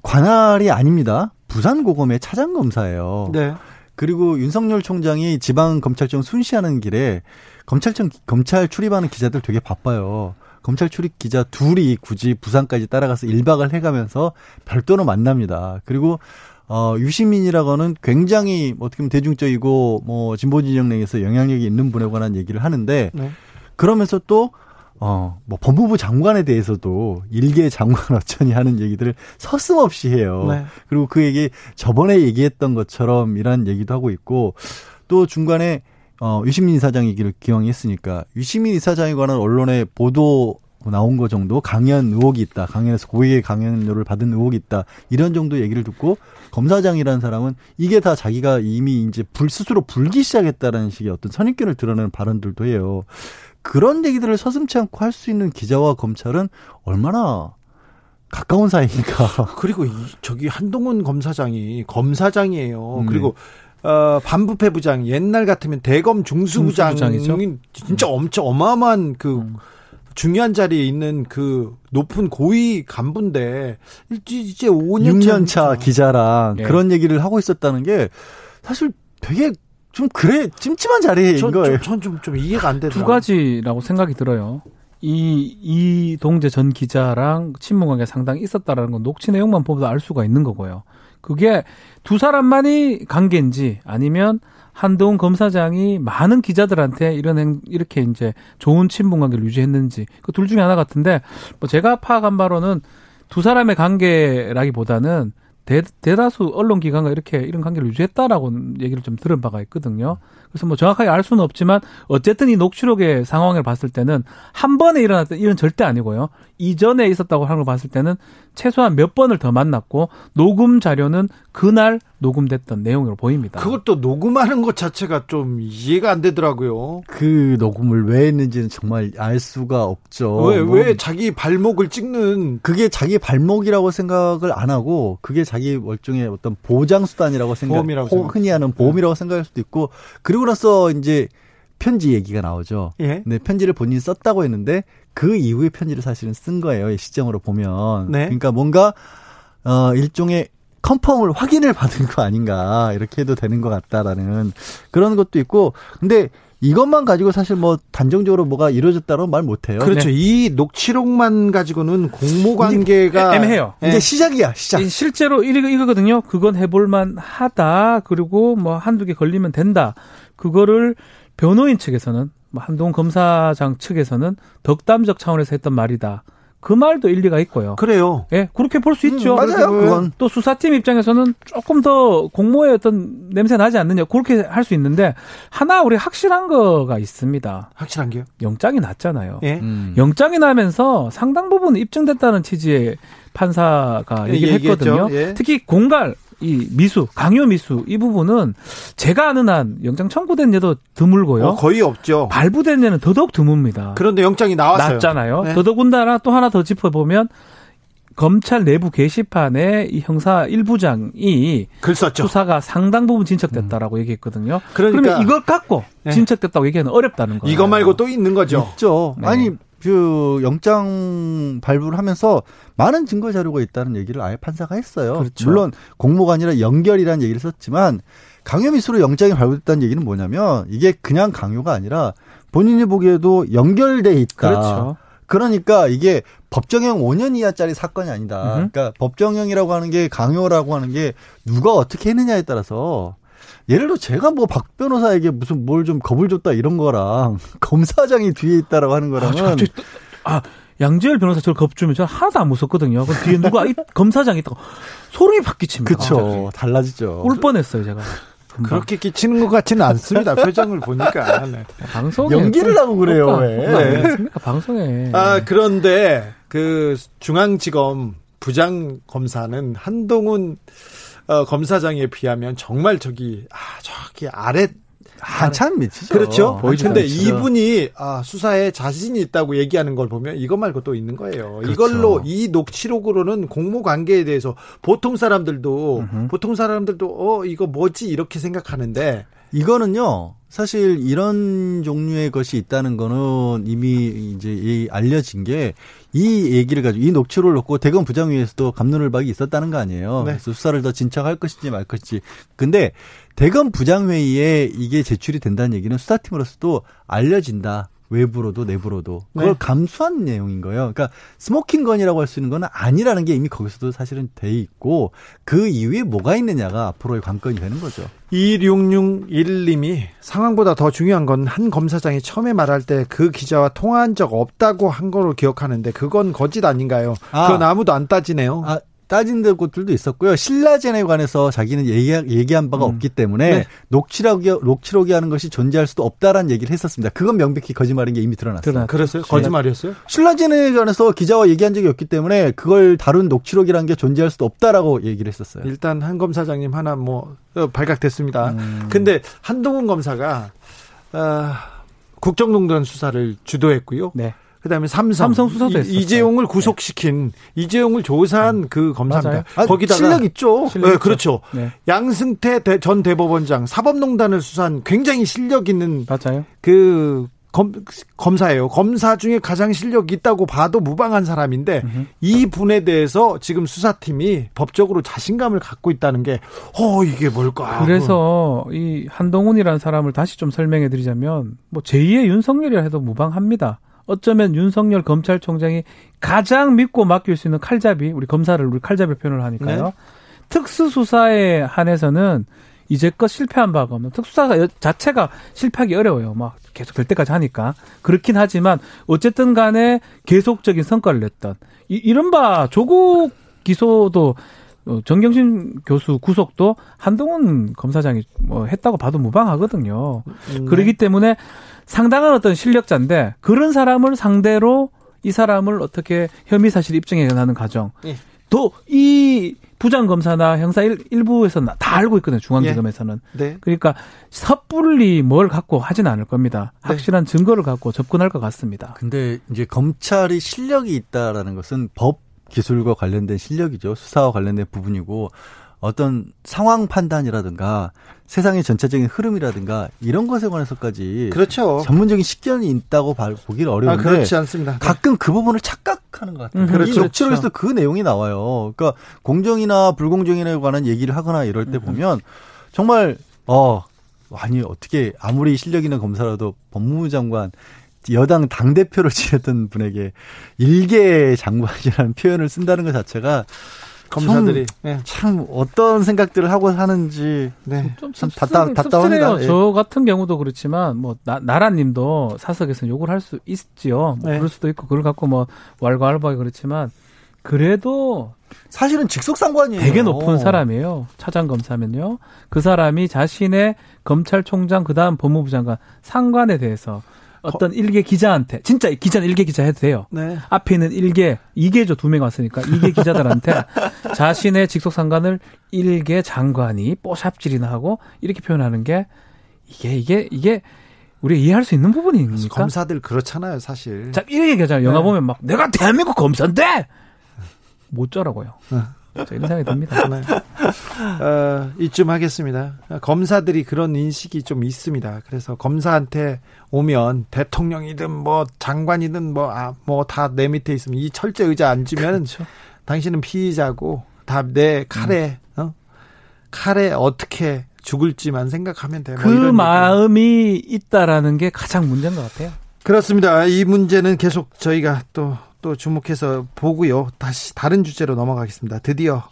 관할이 아닙니다. 부산고검의 차장 검사예요. 네. 그리고 윤석열 총장이 지방 검찰청 순시하는 길에 검찰청 검찰 출입하는 기자들 되게 바빠요. 검찰 출입 기자 둘이 굳이 부산까지 따라가서 1박을 해가면서 별도로 만납니다. 그리고 어, 유시민이라고 하는 굉장히 어떻게 보면 대중적이고 뭐 진보 진영 내에서 영향력이 있는 분에 관한 얘기를 하는데 네. 그러면서 또 어, 뭐 법무부 장관에 대해서도 일개 장관 어쩌니 하는 얘기들을 서슴없이 해요. 네. 그리고 그 얘기 저번에 얘기했던 것처럼 이란 얘기도 하고 있고 또 중간에 어, 유시민 이사장 얘기를 기왕 했으니까 유시민 이사장에 관한 언론의 보도 나온 거 정도 강연 의혹이 있다. 강연에서 고액의 강연료를 받은 의혹이 있다. 이런 정도 얘기를 듣고 검사장이라는 사람은 이게 다 자기가 이미 이제 불 스스로 불기 시작했다라는 식의 어떤 선입견을 드러내는 발언들도 해요. 그런 얘기들을 서슴치 않고 할 수 있는 기자와 검찰은 얼마나 가까운 사이니까. 그리고 이, 저기 한동훈 검사장이 검사장이에요. 음, 그리고 어, 반부패 부장 옛날 같으면 대검 중수부장이 진짜 엄청 어마어마한 그 음. 중요한 자리에 있는 그 높은 고위 간부인데 이제 5년 6년 차 기자랑 네. 그런 얘기를 하고 있었다는 게 사실 되게 좀 그래 찜찜한 자리인 전, 거예요. 전좀 좀 이해가 안 되더라고요. 두 가지라고 생각이 들어요. 이, 이 동재 전 기자랑 친문관계 상당히 있었다라는 건 녹취 내용만 보면 알 수가 있는 거고요. 그게 두 사람만이 관계인지 아니면 한동훈 검사장이 많은 기자들한테 이런 행, 이렇게 이제 좋은 친분 관계를 유지했는지 그 둘 중에 하나 같은데 뭐 제가 파악한 바로는 두 사람의 관계라기보다는 대, 대다수 언론기관과 이렇게 이런 관계를 유지했다라고 얘기를 좀 들은 바가 있거든요. 그래서 뭐 정확하게 알 수는 없지만 어쨌든 이 녹취록의 상황을 봤을 때는 한 번에 일어났던 일은 절대 아니고요. 이전에 있었다고 하는 걸 봤을 때는 최소한 몇 번을 더 만났고 녹음 자료는 그날 녹음됐던 내용으로 보입니다. 그것도 녹음하는 것 자체가 좀 이해가 안 되더라고요. 그 녹음을 왜 했는지는 정말 알 수가 없죠. 왜, 뭐, 왜 자기 발목을 찍는. 그게 자기 발목이라고 생각을 안 하고 그게 자기 월종의 어떤 보장수단이라고 생각, 보험이라고 흔히 하는 보험이라고 네. 생각할 수도 있고 그리고 나서 이제 편지 얘기가 나오죠. 예. 네, 편지를 본인이 썼다고 했는데 그 이후에 편지를 사실은 쓴 거예요. 시점으로 보면. 네. 그러니까 뭔가 어 일종의 컨펌을 확인을 받은 거 아닌가 이렇게 해도 되는 것 같다라는 그런 것도 있고 근데 이것만 가지고 사실 뭐 단정적으로 뭐가 이루어졌다고 말 못해요. 그렇죠. 네. 이 녹취록만 가지고는 공모 관계가 애매해요. 이제 네. 시작이야, 시작. 실제로 이거, 이거거든요. 그건 해볼만 하다. 그리고 뭐 한두 개 걸리면 된다. 그거를 변호인 측에서는 뭐 한동훈 검사장 측에서는 덕담적 차원에서 했던 말이다. 그 말도 일리가 있고요. 그래요. 예, 그렇게 볼 수 있죠. 음, 맞아요. 그건 또 수사팀 입장에서는 조금 더 공모의 어떤 냄새 나지 않느냐 그렇게 할 수 있는데 하나 우리 확실한 거가 있습니다. 확실한 게요? 영장이 났잖아요. 예. 음. 영장이 나면서 상당 부분 입증됐다는 취지의 판사가 예, 얘기를 했거든요. 예. 특히 공갈 이 미수, 강요 미수 이 부분은 제가 아는 한 영장 청구된 예도 드물고요. 어, 거의 없죠. 발부된 예는 더더욱 드뭅니다. 그런데 영장이 나왔어요. 났잖아요. 네. 더더군다나 또 하나 더 짚어보면 검찰 내부 게시판에 이 형사 일부장이 글 썼죠. 수사가 상당 부분 진척됐다라고 음. 얘기했거든요. 그러니까 그러면 이걸 갖고 네. 진척됐다고 얘기하는 어렵다는 거예요. 이거 말고 또 있는 거죠. 있죠. 네. 아니 그 영장 발부를 하면서 많은 증거 자료가 있다는 얘기를 아예 판사가 했어요. 그렇죠. 물론 공모가 아니라 연결이라는 얘기를 썼지만 강요미수로 영장이 발부됐다는 얘기는 뭐냐면 이게 그냥 강요가 아니라 본인이 보기에도 연결돼 있다. 그렇죠. 그러니까 이게 법정형 5년 이하짜리 사건이 아니다. 으흠. 그러니까 법정형이라고 하는 게 강요라고 하는 게 누가 어떻게 했느냐에 따라서 예를 들어 제가 뭐 박 변호사에게 무슨 뭘 좀 겁을 줬다 이런 거랑 검사장이 뒤에 있다라고 하는 거랑은 아, 아 양재열 변호사 저를 겁주면 저는 하나도 안 무섭거든요. 그 뒤에 누가 이, 검사장이 있다고 소름이 확 끼칩니다. 그렇죠. 아, 달라지죠. 울 뻔했어요 제가. 그렇게 끼치는 것 같지는 않습니다. 표정을 보니까. 네. 방송에 연기를 하고 그래요. 왜? 네. 방송에. 아 그런데 그 중앙지검 부장 검사는 한동훈 어, 검사장에 비하면 정말 저기 아 저기 아래 한참 미치죠. 그렇죠. 그런데 이분이 아, 수사에 자신이 있다고 얘기하는 걸 보면 이것 말고 또 있는 거예요. 그렇죠. 이걸로 이 녹취록으로는 공모 관계에 대해서 보통 사람들도 으흠. 보통 사람들도 어 이거 뭐지 이렇게 생각하는데 이거는요. 사실 이런 종류의 것이 있다는 거는 이미 이제 알려진 게 이 얘기를 가지고 이 녹취록을 놓고 대검 부장위에서도 감론을박이 있었다는 거 아니에요. 네. 그래서 수사를 더 진척할 것인지 말 것인지. 근데 대검 부장회의에 이게 제출이 된다는 얘기는 수사팀으로서도 알려진다. 외부로도 내부로도 그걸 네. 감수한 내용인 거예요. 그러니까 smoking gun이라고 할 수 있는 건 아니라는 게 이미 거기서도 사실은 돼 있고 그 이후에 뭐가 있느냐가 앞으로의 관건이 되는 거죠. 2661님이 상황보다 더 중요한 건 한 검사장이 처음에 말할 때 그 기자와 통화한 적 없다고 한 거로 기억하는데 그건 거짓 아닌가요? 아, 그건 아무도 안 따지네요. 아, 따진 곳들도 있었고요. 신라젠에 관해서 자기는 얘기, 얘기 한 바가 음. 없기 때문에 네. 녹취록이, 녹취록이 하는 것이 존재할 수도 없다라는 얘기를 했었습니다. 그건 명백히 거짓말인 게 이미 드러났어요. 그랬어요? 거짓말이었어요? 신라젠에 관해서 기자와 얘기한 적이 없기 때문에 그걸 다룬 녹취록이라는 게 존재할 수도 없다라고 얘기를 했었어요. 일단 한 검사장님 하나 뭐 어, 발각됐습니다. 음. 근데 한동훈 검사가 어, 국정농단 수사를 주도했고요. 네. 그다음에 삼성, 삼성 수사도 했었어요. 이재용을 구속시킨 네. 이재용을 조사한 음. 그 검사입니다. 아, 거기다가 실력 있죠. 실력 네, 그렇죠. 네. 양승태 전 대법원장 사법농단을 수사한 굉장히 실력 있는 맞아요. 그 검, 검사예요. 검사 중에 가장 실력 있다고 봐도 무방한 사람인데 으흠. 이 분에 대해서 지금 수사팀이 법적으로 자신감을 갖고 있다는 게, 어, 이게 뭘까? 그래서 이 한동훈이라는 사람을 다시 좀 설명해 드리자면, 뭐 제2의 윤석열이라 해도 무방합니다. 어쩌면 윤석열 검찰총장이 가장 믿고 맡길 수 있는 칼잡이, 우리 검사를 우리 칼잡이 표현을 하니까요. 네. 특수수사에 한해서는 이제껏 실패한 바가 없는 특수사가 자체가 실패하기 어려워요. 막 계속 될 때까지 하니까. 그렇긴 하지만 어쨌든 간에 계속적인 성과를 냈던 이, 이른바 조국 기소도 어, 정경심 교수 구속도 한동훈 검사장이 뭐 했다고 봐도 무방하거든요. 음, 네. 그러기 때문에 상당한 어떤 실력자인데 그런 사람을 상대로 이 사람을 어떻게 혐의 사실 입증해 가는 과정. 예. 또이 부장 검사나 형사 일, 일부에서는 다 알고 있거든요. 중앙지검에서는. 예. 네. 그러니까 섣불리 뭘 갖고 하진 않을 겁니다. 네. 확실한 네. 증거를 갖고 접근할 것 같습니다. 근데 이제 검찰이 실력이 있다라는 것은 법 기술과 관련된 실력이죠. 수사와 관련된 부분이고 어떤 상황 판단이라든가 세상의 전체적인 흐름이라든가 이런 것에 관해서까지 그렇죠. 전문적인 식견이 있다고 보기는 어려운데 아, 그렇지 않습니다. 네. 가끔 그 부분을 착각하는 것 같아요. 음, 그렇죠. 이 녹취록에서 그 내용이 나와요. 그러니까 공정이나 불공정에 관한 얘기를 하거나 이럴 때 음. 보면 정말 어 아니 어떻게 아무리 실력 있는 검사라도 법무부 장관 여당 당 대표를 지냈던 분에게 일개 장관이라는 표현을 쓴다는 것 자체가 검사들이 참, 네. 참 어떤 생각들을 하고 사는지 네. 좀, 좀 답답, 답답합니다. 예. 저 같은 경우도 그렇지만 뭐 나, 나라님도 사석에서 욕을 할 수 있지요. 뭐 네. 그럴 수도 있고 그걸 갖고 뭐 왈가왈부하게 그렇지만 그래도 사실은 직속상관이에요. 되게 높은 사람이에요. 차장 검사면요. 그 사람이 자신의 검찰총장 그다음 법무부 장관 상관에 대해서 어떤 일개 기자한테 진짜 기자는 일개 기자 해도 돼요. 네. 앞에 있는 일개 이개죠 두 명 왔으니까 이개 기자들한테 자신의 직속 상관을 일개 장관이 뽀샵질이나 하고 이렇게 표현하는 게 이게 이게 이게 우리 이해할 수 있는 부분입니까? 검사들 그렇잖아요, 사실. 자, 이렇게 얘기하잖아요. 영화 네. 보면 막 내가 대한민국 검사인데 못 쩌라고요. 네. 이런 생각이 듭니다. 네. 어, 이쯤 하겠습니다. 검사들이 그런 인식이 좀 있습니다. 그래서 검사한테 오면 대통령이든 뭐 장관이든 뭐, 아, 뭐 다 내 밑에 있으면 이 철제 의자 앉으면 그렇죠. 당신은 피의자고 다 내 칼에, 음. 어? 칼에 어떻게 죽을지만 생각하면 돼. 뭐그 마음이 있다라는 게 가장 문제인 것 같아요. 그렇습니다. 이 문제는 계속 저희가 또 또 주목해서 보고요. 다시 다른 주제로 넘어가겠습니다. 드디어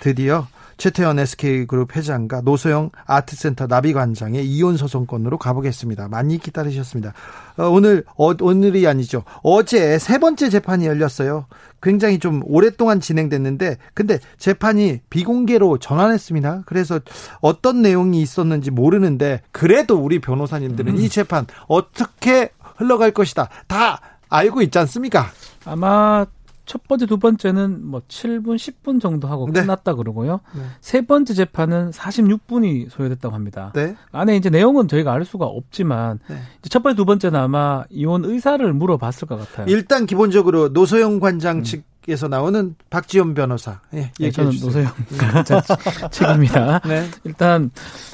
드디어 최태원 SK그룹 회장과 노소영 아트센터 나비관장의 이혼 소송권으로 가보겠습니다. 많이 기다리셨습니다. 어, 오늘 어, 오늘이 아니죠. 어제 세 번째 재판이 열렸어요. 굉장히 좀 오랫동안 진행됐는데 근데 재판이 비공개로 전환했습니다. 그래서 어떤 내용이 있었는지 모르는데 그래도 우리 변호사님들은 음. 이 재판 어떻게 흘러갈 것이다. 다 알고 있지 않습니까? 아마 첫 번째, 두 번째는 뭐 7분, 10분 정도 하고 네. 끝났다 그러고요. 네. 세 번째 재판은 46분이 소요됐다고 합니다. 네. 안에 이제 내용은 저희가 알 수가 없지만 네. 첫 번째, 두 번째는 아마 이혼 의사를 물어봤을 것 같아요. 일단 기본적으로 노소영 관장 음. 측 에서 나오는 박지원 변호사. 예, 네, 저는 노소영 책입니다. 네. 일단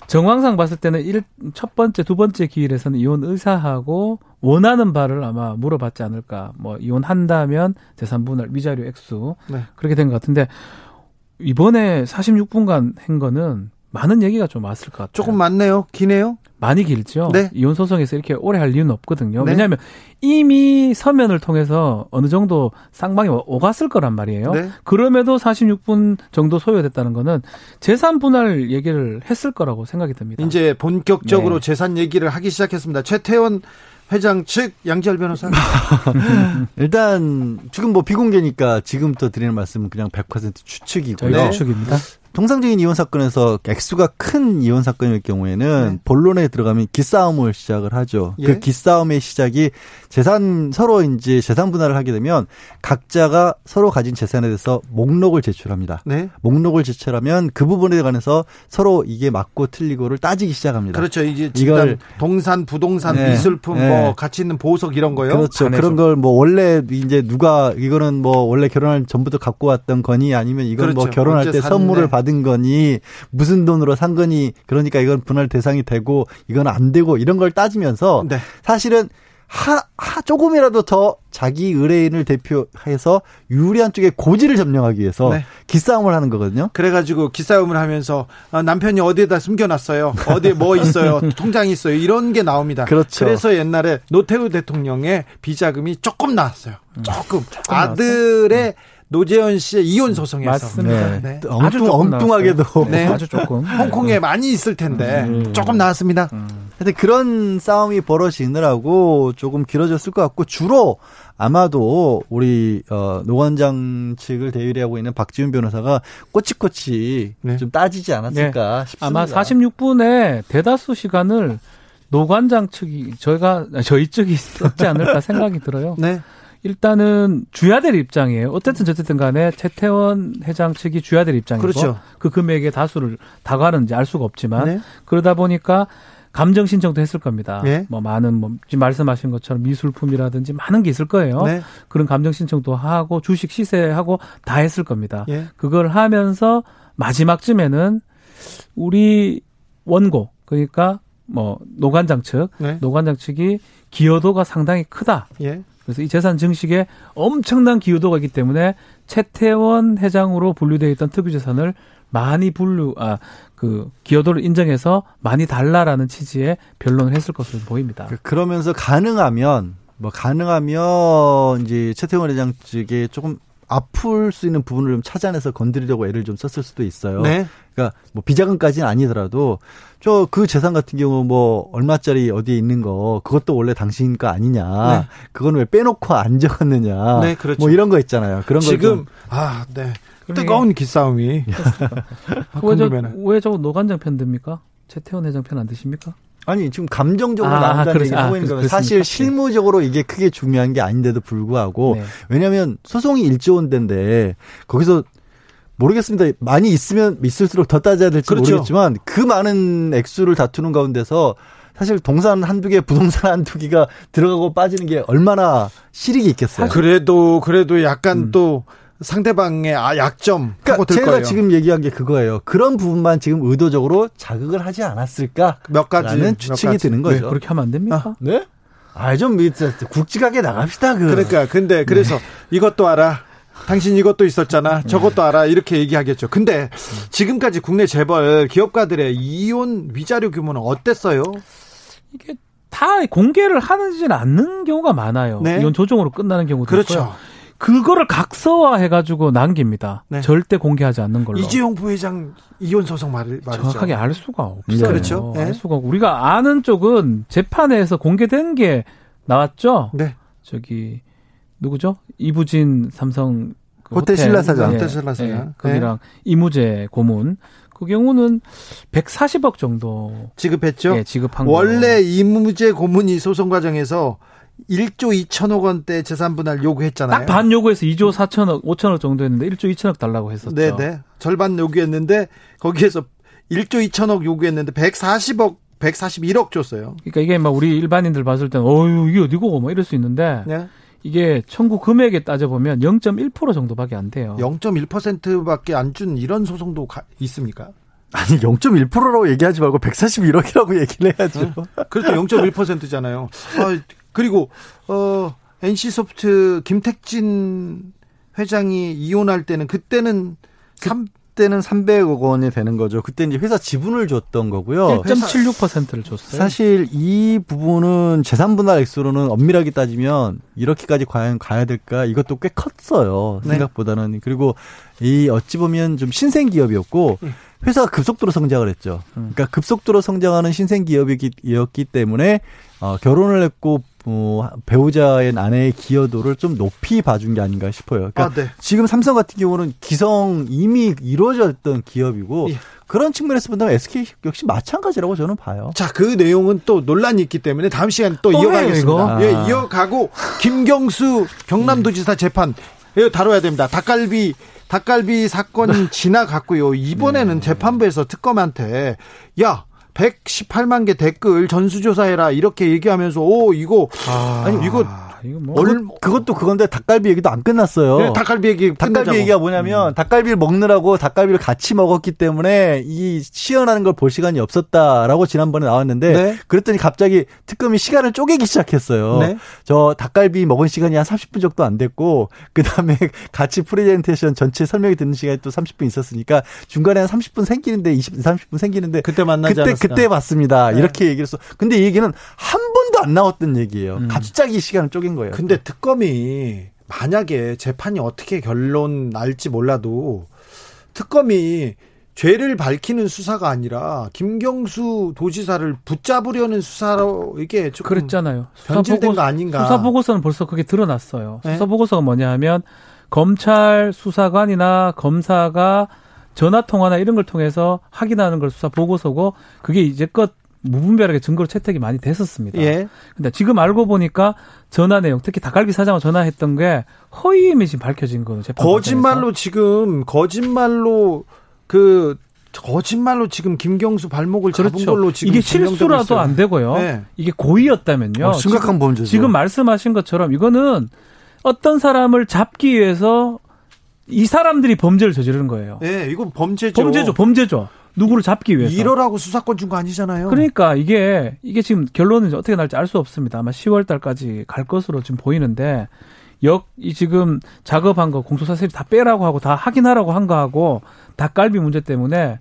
정황상 봤을 때는 일, 첫 번째, 두 번째 기일에서는 이혼 의사하고 원하는 바를 아마 물어봤지 않을까. 뭐 이혼한다면 재산 분할, 위자료 액수 네. 그렇게 된 것 같은데 이번에 46분간 한 거는 많은 얘기가 좀 왔을 것 같아요. 조금 많네요. 기네요. 많이 길죠. 네. 이혼 소송에서 이렇게 오래 할 이유는 없거든요. 네. 왜냐하면 이미 서면을 통해서 어느 정도 쌍방이 오갔을 거란 말이에요. 네. 그럼에도 46분 정도 소요됐다는 거는 재산 분할 얘기를 했을 거라고 생각이 듭니다. 이제 본격적으로 네. 재산 얘기를 하기 시작했습니다. 최태원 회장 측 양지열 변호사. 일단 지금 뭐 비공개니까 지금부터 드리는 말씀은 그냥 100% 추측이고요. 추측입니다. 통상적인 이혼 사건에서 액수가 큰 이혼 사건일 경우에는 네. 본론에 들어가면 기싸움을 시작을 하죠. 그 예. 그 기싸움의 시작이 재산 서로 이제 재산 분할을 하게 되면 각자가 서로 가진 재산에 대해서 목록을 제출합니다. 네. 목록을 제출하면 그 부분에 관해서 서로 이게 맞고 틀리고를 따지기 시작합니다. 그렇죠. 이제 이걸 동산, 부동산, 네. 미술품, 네. 뭐 가치 있는 보석 이런 거요. 그렇죠. 그런 걸 뭐 원래 이제 누가 이거는 뭐 원래 결혼할 전부터 갖고 왔던 거니 아니면 이건 뭐 그렇죠. 뭐 결혼할 때 선물을 받 받은 거니 무슨 돈으로 산 거니 그러니까 이건 분할 대상이 되고 이건 안 되고 이런 걸 따지면서 네. 사실은 하, 하 조금이라도 더 자기 의뢰인을 대표해서 유리한 쪽에 고지를 점령하기 위해서 네. 기싸움을 하는 거거든요. 그래가지고 기싸움을 하면서 아, 남편이 어디에다 숨겨놨어요. 어디에 뭐 있어요. 통장이 있어요. 이런 게 나옵니다. 그렇죠. 그래서 옛날에 노태우 대통령의 비자금이 조금 나왔어요. 조금, 조금 아들의 음. 노재현 씨의 이혼 소송에서 맞습니다. 네. 네. 엉뚱, 엉뚱하게도 네. 아주 조금 홍콩에 많이 있을 텐데 음. 조금 나왔습니다. 음. 근데 그런 싸움이 벌어지느라고 조금 길어졌을 것 같고 주로 아마도 우리 어 노관장 측을 대의하고 있는 박지훈 변호사가 꼬치꼬치 네. 좀 따지지 않았을까 네. 싶습니다. 아마 46분의 대다수 시간을 노관장 측이 저희가 저희 측이 썼지 않을까 생각이 들어요. 네. 일단은 주야 될 입장이에요. 어쨌든 저쨌든 간에 최태원 회장 측이 주야 될 입장이고 그렇죠. 그 금액의 다수를 다가는지 알 수가 없지만 네. 그러다 보니까 감정 신청도 했을 겁니다. 네. 뭐 많은 뭐 지금 말씀하신 것처럼 미술품이라든지 많은 게 있을 거예요. 네. 그런 감정 신청도 하고 주식 시세하고 다 했을 겁니다. 네. 그걸 하면서 마지막쯤에는 우리 원고 그러니까 뭐 노관장 측, 네. 노관장 측이 기여도가 상당히 크다. 예. 그래서 이 재산 증식에 엄청난 기여도가 있기 때문에 최태원 회장으로 분류되어 있던 특유 재산을 많이 분류 아 그 기여도를 인정해서 많이 달라라는 취지의 변론을 했을 것으로 보입니다. 그, 그러면서 가능하면 뭐 가능하면 이제 최태원 회장 측에 조금 아플 수 있는 부분을 좀 찾아내서 건드리려고 애를 좀 썼을 수도 있어요. 네. 그러니까 뭐 비자금까지는 아니더라도 저 그 재산 같은 경우 뭐 얼마짜리 어디에 있는 거 그것도 원래 당신 거 아니냐. 네. 그건 왜 빼놓고 안 적었느냐. 네, 그렇죠. 뭐 이런 거 있잖아요. 그런 거 지금 아, 네. 뜨거운 기싸움이. 아, 왜, 저, 왜 저거 노관장 편 듭니까? 최태원 회장 편 안 드십니까? 아니 지금 감정적으로 아, 나온다는 얘기 하고 아, 있는 거예요. 사실 실무적으로 이게 크게 중요한 게 아닌데도 불구하고 네. 왜냐하면 소송이 1조 원대인데 거기서 모르겠습니다. 많이 있으면 있을수록 더 따져야 될지 그렇죠. 모르겠지만 그 많은 액수를 다투는 가운데서 사실 동산 한두 개, 부동산 한두 개가 들어가고 빠지는 게 얼마나 실익이 있겠어요. 그래도 그래도 약간 음. 또 상대방의 아, 약점 그러니까 제가 거예요. 지금 얘기한 게 그거예요. 그런 부분만 지금 의도적으로 자극을 하지 않았을까? 몇 가지는 추측이 몇 가지. 드는 거죠. 그렇게 하면 안 됩니까? 아, 네? 아좀 굵직하게 나갑시다. 그. 그러니까 근데 그래서 네. 이것도 알아. 당신 이것도 있었잖아. 네. 저것도 알아. 이렇게 얘기하겠죠. 근데 지금까지 국내 재벌 기업가들의 이혼 위자료 규모는 어땠어요? 이게 다 공개를 하지는 않는 경우가 많아요. 네. 이혼 조정으로 끝나는 경우도 그렇죠. 있고요. 그거를 각서화해가지고 남깁니다. 네. 절대 공개하지 않는 걸로. 이재용 부회장 이혼 소송 말, 말이죠. 정확하게 알 수가 없어요. 그렇죠. 네. 알 수가 없고 우리가 아는 쪽은 재판에서 공개된 게 나왔죠. 네. 저기 누구죠? 이부진 삼성 그 호텔 신라 사장. 네. 호텔 신라 사장. 네. 거기랑 이무재 고문. 그 경우는 140억 정도 지급했죠. 예, 지급한 원래 거. 이무재 고문이 소송 과정에서 1조 2천억 원대 재산 분할 요구했잖아요. 딱 반 요구해서 2조 4천억, 5천억 정도 했는데 1조 2천억 달라고 했었죠. 네, 네. 절반 요구했는데 거기에서 1조 2천억 요구했는데 140억 141억 줬어요. 그러니까 이게 막 우리 일반인들 봤을 때는 어유 이게 어디고 뭐 이럴 수 있는데 네. 이게 청구 금액에 따져 보면 0.1% 정도밖에 안 돼요. 0.1%밖에 안 준 이런 소송도 가, 있습니까? 아니 0.1%라고 얘기하지 말고 141억이라고 얘기를 해야죠. 네. 그렇죠. 0.1%잖아요. 아, 그리고 어 NC소프트 김택진 회장이 이혼할 때는 그때는 그, 3 때는 300억 원이 되는 거죠. 그때 이제 회사 지분을 줬던 거고요. 1.76%를 줬어요. 사실 이 부분은 재산 분할 액수로는 엄밀하게 따지면 이렇게까지 과연 가야 될까? 이것도 꽤 컸어요. 네. 생각보다는. 그리고 이 어찌 보면 좀 신생 기업이었고 예. 회사가 급속도로 성장을 했죠. 음. 그러니까 급속도로 성장하는 신생 기업이었기 때문에 어, 결혼을 했고 어, 배우자의 아내의 기여도를 좀 높이 봐준 게 아닌가 싶어요. 그러니까 아, 네. 지금 삼성 같은 경우는 기성 이미 이루어졌던 기업이고 예. 그런 측면에서 본다면 SK 역시 마찬가지라고 저는 봐요. 자, 그 내용은 또 논란이 있기 때문에 다음 시간에 또, 또 이어가겠습니다. 예, 아. 이어가고 김경수 경남도지사 재판 이거 다뤄야 됩니다. 닭갈비 닭갈비 사건 네. 지나갔고요. 이번에는 네. 재판부에서 특검한테 야 118만 개 댓글 전수조사해라 이렇게 얘기하면서 오 이거 아, 아니 이거 이거 뭐 얼, 그것도 그건데 닭갈비 얘기도 안 끝났어요. 네, 닭갈비 얘기 닭갈비 끝내자고. 얘기가 뭐냐면 음. 닭갈비를 먹느라고 닭갈비를 같이 먹었기 때문에 이 시연하는 걸 볼 시간이 없었다라고 지난번에 나왔는데 네? 그랬더니 갑자기 특검이 시간을 쪼개기 시작했어요. 네? 저 닭갈비 먹은 시간이 한 30분 정도 안 됐고 그다음에 같이 프레젠테이션 전체 설명이 듣는 시간이 또 30분 있었으니까 중간에 한 30분 생기는데 20, 30분 생기는데 그때 만나지 그때 않았으나. 그때 봤습니다. 네. 이렇게 얘기를 했어. 근데 이 얘기는 한 번도 안 나왔던 얘기예요. 음. 갑자기 시간을 쪼갠 거예요. 근데 특검이 만약에 재판이 어떻게 결론 날지 몰라도 특검이 죄를 밝히는 수사가 아니라 김경수 도지사를 붙잡으려는 수사로 이게 좀 그랬잖아요. 변질된 거 아닌가? 수사 보고서는 벌써 그게 드러났어요. 네? 수사 보고서가 뭐냐 하면 검찰 수사관이나 검사가 전화 통화나 이런 걸 통해서 확인하는 걸 수사 보고서고 그게 이제껏 무분별하게 증거로 채택이 많이 됐었습니다. 예. 근데 지금 알고 보니까 전화 내용, 특히 닭갈비 사장을 전화했던 게 허위임이 지금 밝혀진 거예요. 거짓말로 지금 거짓말로 그 거짓말로 지금 김경수 발목을 잡은 그렇죠. 걸로 지금 이게 실수라도 안 되고요. 네. 이게 고의였다면요. 어, 심각한 범죄죠. 지금 말씀하신 것처럼 이거는 어떤 사람을 잡기 위해서 이 사람들이 범죄를 저지르는 거예요. 네, 이건 범죄죠. 범죄죠, 범죄죠. 누구를 잡기 위해서. 이러라고 수사권 준 거 아니잖아요. 그러니까 이게 이게 지금 결론은 어떻게 날지 알 수 없습니다. 아마 10월 달까지 갈 것으로 지금 보이는데 역 이 지금 작업한 거 공소사실 다 빼라고 하고 다 확인하라고 한 거하고 닭갈비 문제 때문에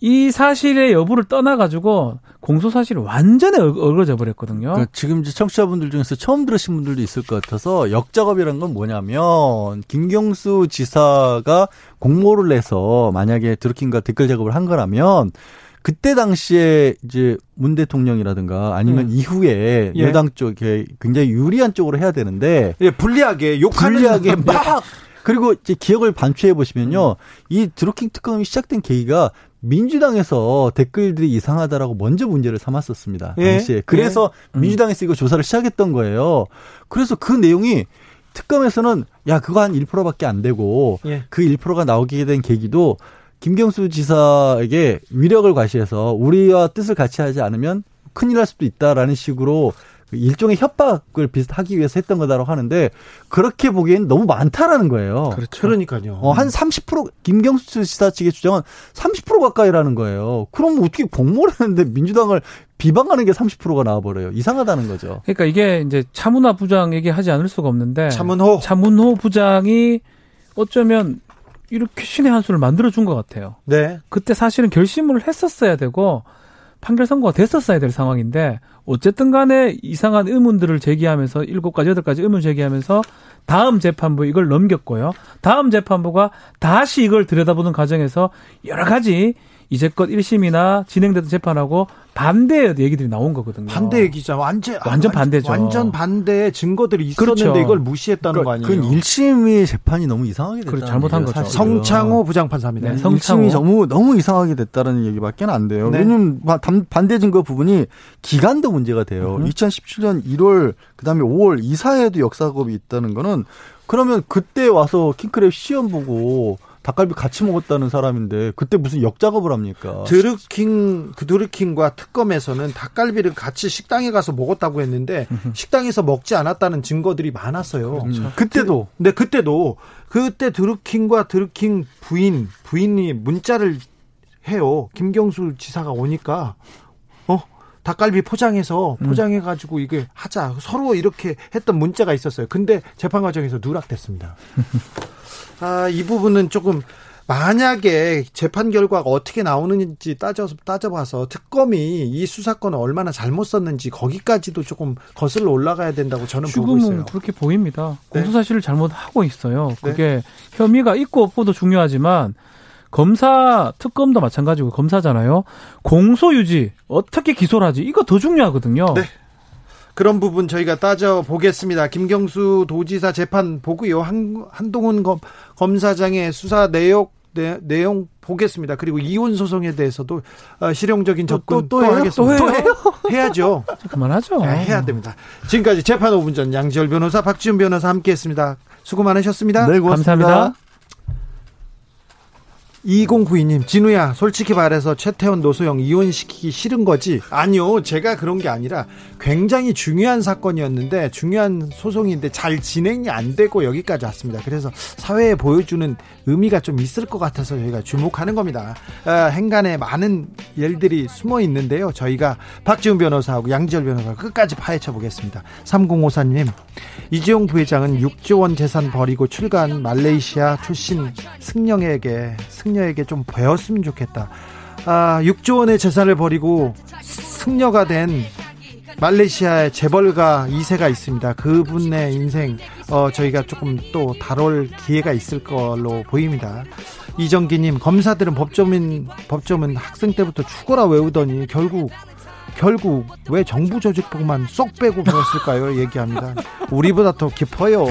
이 사실의 여부를 떠나가지고 공소 사실이 완전히 얼어져 버렸거든요. 그러니까 지금 이제 청취자분들 중에서 처음 들으신 분들도 있을 것 같아서 역작업이라는 건 뭐냐면 김경수 지사가 공모를 내서 만약에 드루킹과 댓글 작업을 한 거라면 그때 당시에 이제 문 대통령이라든가 아니면 음. 이후에 예. 여당 쪽에 굉장히 유리한 쪽으로 해야 되는데 예, 불리하게 욕하는 불리하게 막 그리고 이제 기억을 반추해 보시면요. 음. 이 드루킹 특검이 시작된 계기가 민주당에서 댓글들이 이상하다라고 먼저 문제를 삼았었습니다. 예. 당시에. 그래서 예. 민주당에서 이거 조사를 시작했던 거예요. 그래서 그 내용이 특검에서는 야 그거 한 1%밖에 안 되고 예. 그 1%가 나오게 된 계기도 김경수 지사에게 위력을 과시해서 우리와 뜻을 같이 하지 않으면 큰일 날 수도 있다라는 식으로 일종의 협박을 비슷하기 위해서 했던 거다라고 하는데 그렇게 보기엔 너무 많다라는 거예요. 그렇죠. 그러니까요. 어, 한 30% 김경수 지사 측의 주장은 30% 가까이라는 거예요. 그럼 어떻게 공모를 했는데 민주당을 비방하는 게 30%가 나와버려요. 이상하다는 거죠. 그러니까 이게 이제 차문화 부장 얘기하지 않을 수가 없는데 차문호 차문호 부장이 어쩌면 이렇게 신의 한 수를 만들어 준 것 같아요. 네. 그때 사실은 결심을 했었어야 되고 판결 선고가 됐었어야 될 상황인데 어쨌든 간에 이상한 의문들을 제기하면서 일곱 가지 여덟 가지 의문 제기하면서 다음 재판부 이걸 넘겼고요. 다음 재판부가 다시 이걸 들여다보는 과정에서 여러 가지 이제껏 1심이나 진행되던 재판하고 반대 얘기들이 나온 거거든요. 반대 얘기죠. 완전 완전 반대죠. 완전 반대 증거들이 있었는데 그렇죠. 이걸 무시했다는 그러니까 거 아니에요? 그 1심의 재판이 너무 이상하게 됐다. 그렇죠. 잘못한 거죠. 성창호 부장판사입니다. 네, 성창호. 1심이 너무 너무 이상하게 됐다는 얘기밖에 안 돼요. 네. 왜냐면 반대 증거 부분이 기간도 문제가 돼요. 음. 2017년 1월 그 다음에 5월 이사에도 역사겁이 있다는 거는 그러면 그때 와서 킹크랩 시험 보고 닭갈비 같이 먹었다는 사람인데 그때 무슨 역작업을 합니까? 드루킹 그 드루킹과 특검에서는 닭갈비를 같이 식당에 가서 먹었다고 했는데 식당에서 먹지 않았다는 증거들이 많았어요. 그렇죠. 음. 그때도. 그, 네, 그때도 그때 드루킹과 드루킹 부인 부인이 문자를 해요. 김경수 지사가 오니까 어 닭갈비 포장해서 음. 포장해 가지고 이게 하자 서로 이렇게 했던 문자가 있었어요. 근데 재판 과정에서 누락됐습니다. 아, 이 부분은 조금 만약에 재판 결과가 어떻게 나오는지 따져 따져봐서 특검이 이 수사권을 얼마나 잘못 썼는지 거기까지도 조금 거슬러 올라가야 된다고 저는 보고 있어요. 그렇게 보입니다. 네. 공소 사실을 잘못하고 있어요. 네. 그게 네. 혐의가 있고 없고도 중요하지만 검사 특검도 마찬가지고 검사잖아요. 공소 유지 어떻게 기소를 하지 이거 더 중요하거든요. 네. 그런 부분 저희가 따져 보겠습니다. 김경수 도지사 재판 보고요. 한, 한동훈 검, 검사장의 수사 내용 내, 내용 보겠습니다. 그리고 이혼 소송에 대해서도 어, 실용적인 접근 또, 또, 또, 또 하겠습니다. 또 해요? 해야죠. 그만하죠. 네, 해야 됩니다. 지금까지 재판 5분 전 양지열 변호사, 박지훈 변호사 함께했습니다. 수고 많으셨습니다. 네, 고맙습니다. 감사합니다. 2092님, 진우야, 솔직히 말해서 최태원 노소영 이혼시키기 싫은 거지? 아니요, 제가 그런 게 아니라 굉장히 중요한 사건이었는데, 중요한 소송인데 잘 진행이 안 되고 여기까지 왔습니다. 그래서 사회에 보여주는 의미가 좀 있을 것 같아서 저희가 주목하는 겁니다. 어, 행간에 많은 일들이 숨어 있는데요. 저희가 박지훈 변호사하고 양지열 변호사 끝까지 파헤쳐 보겠습니다. 3054님, 이재용 부회장은 6조 원 재산 버리고 출간 말레이시아 출신 승령에게 승 승려에게 좀 배웠으면 좋겠다. 아, 6조 원의 재산을 버리고 승려가 된 말레이시아의 재벌가 2세가 있습니다. 그분의 인생 어, 저희가 조금 또 다룰 기회가 있을 걸로 보입니다. 이정기님 검사들은 법조민 법조문 학생 때부터 죽어라 외우더니 결국 결국 왜 정부 조직법만 쏙 빼고 배웠을까요? 얘기합니다. 우리보다 더 깊어요.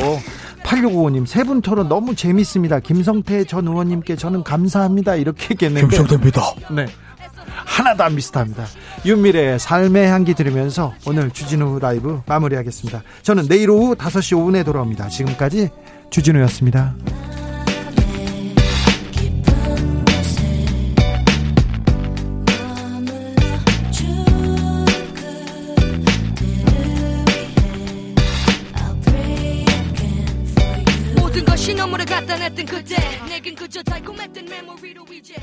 8695님 세 분 토론 너무 재밌습니다. 김성태 전 의원님께 저는 감사합니다. 이렇게 얘기했는데 김성태입니다. 네. 하나도 안 비슷합니다. 윤미래의 삶의 향기 들으면서 오늘 주진우 라이브 마무리하겠습니다. 저는 내일 오후 5시 5분에 돌아옵니다. 지금까지 주진우였습니다. 신호물을 갖다 냈던 그때 내겐 그저 달콤했던 메모리로 이제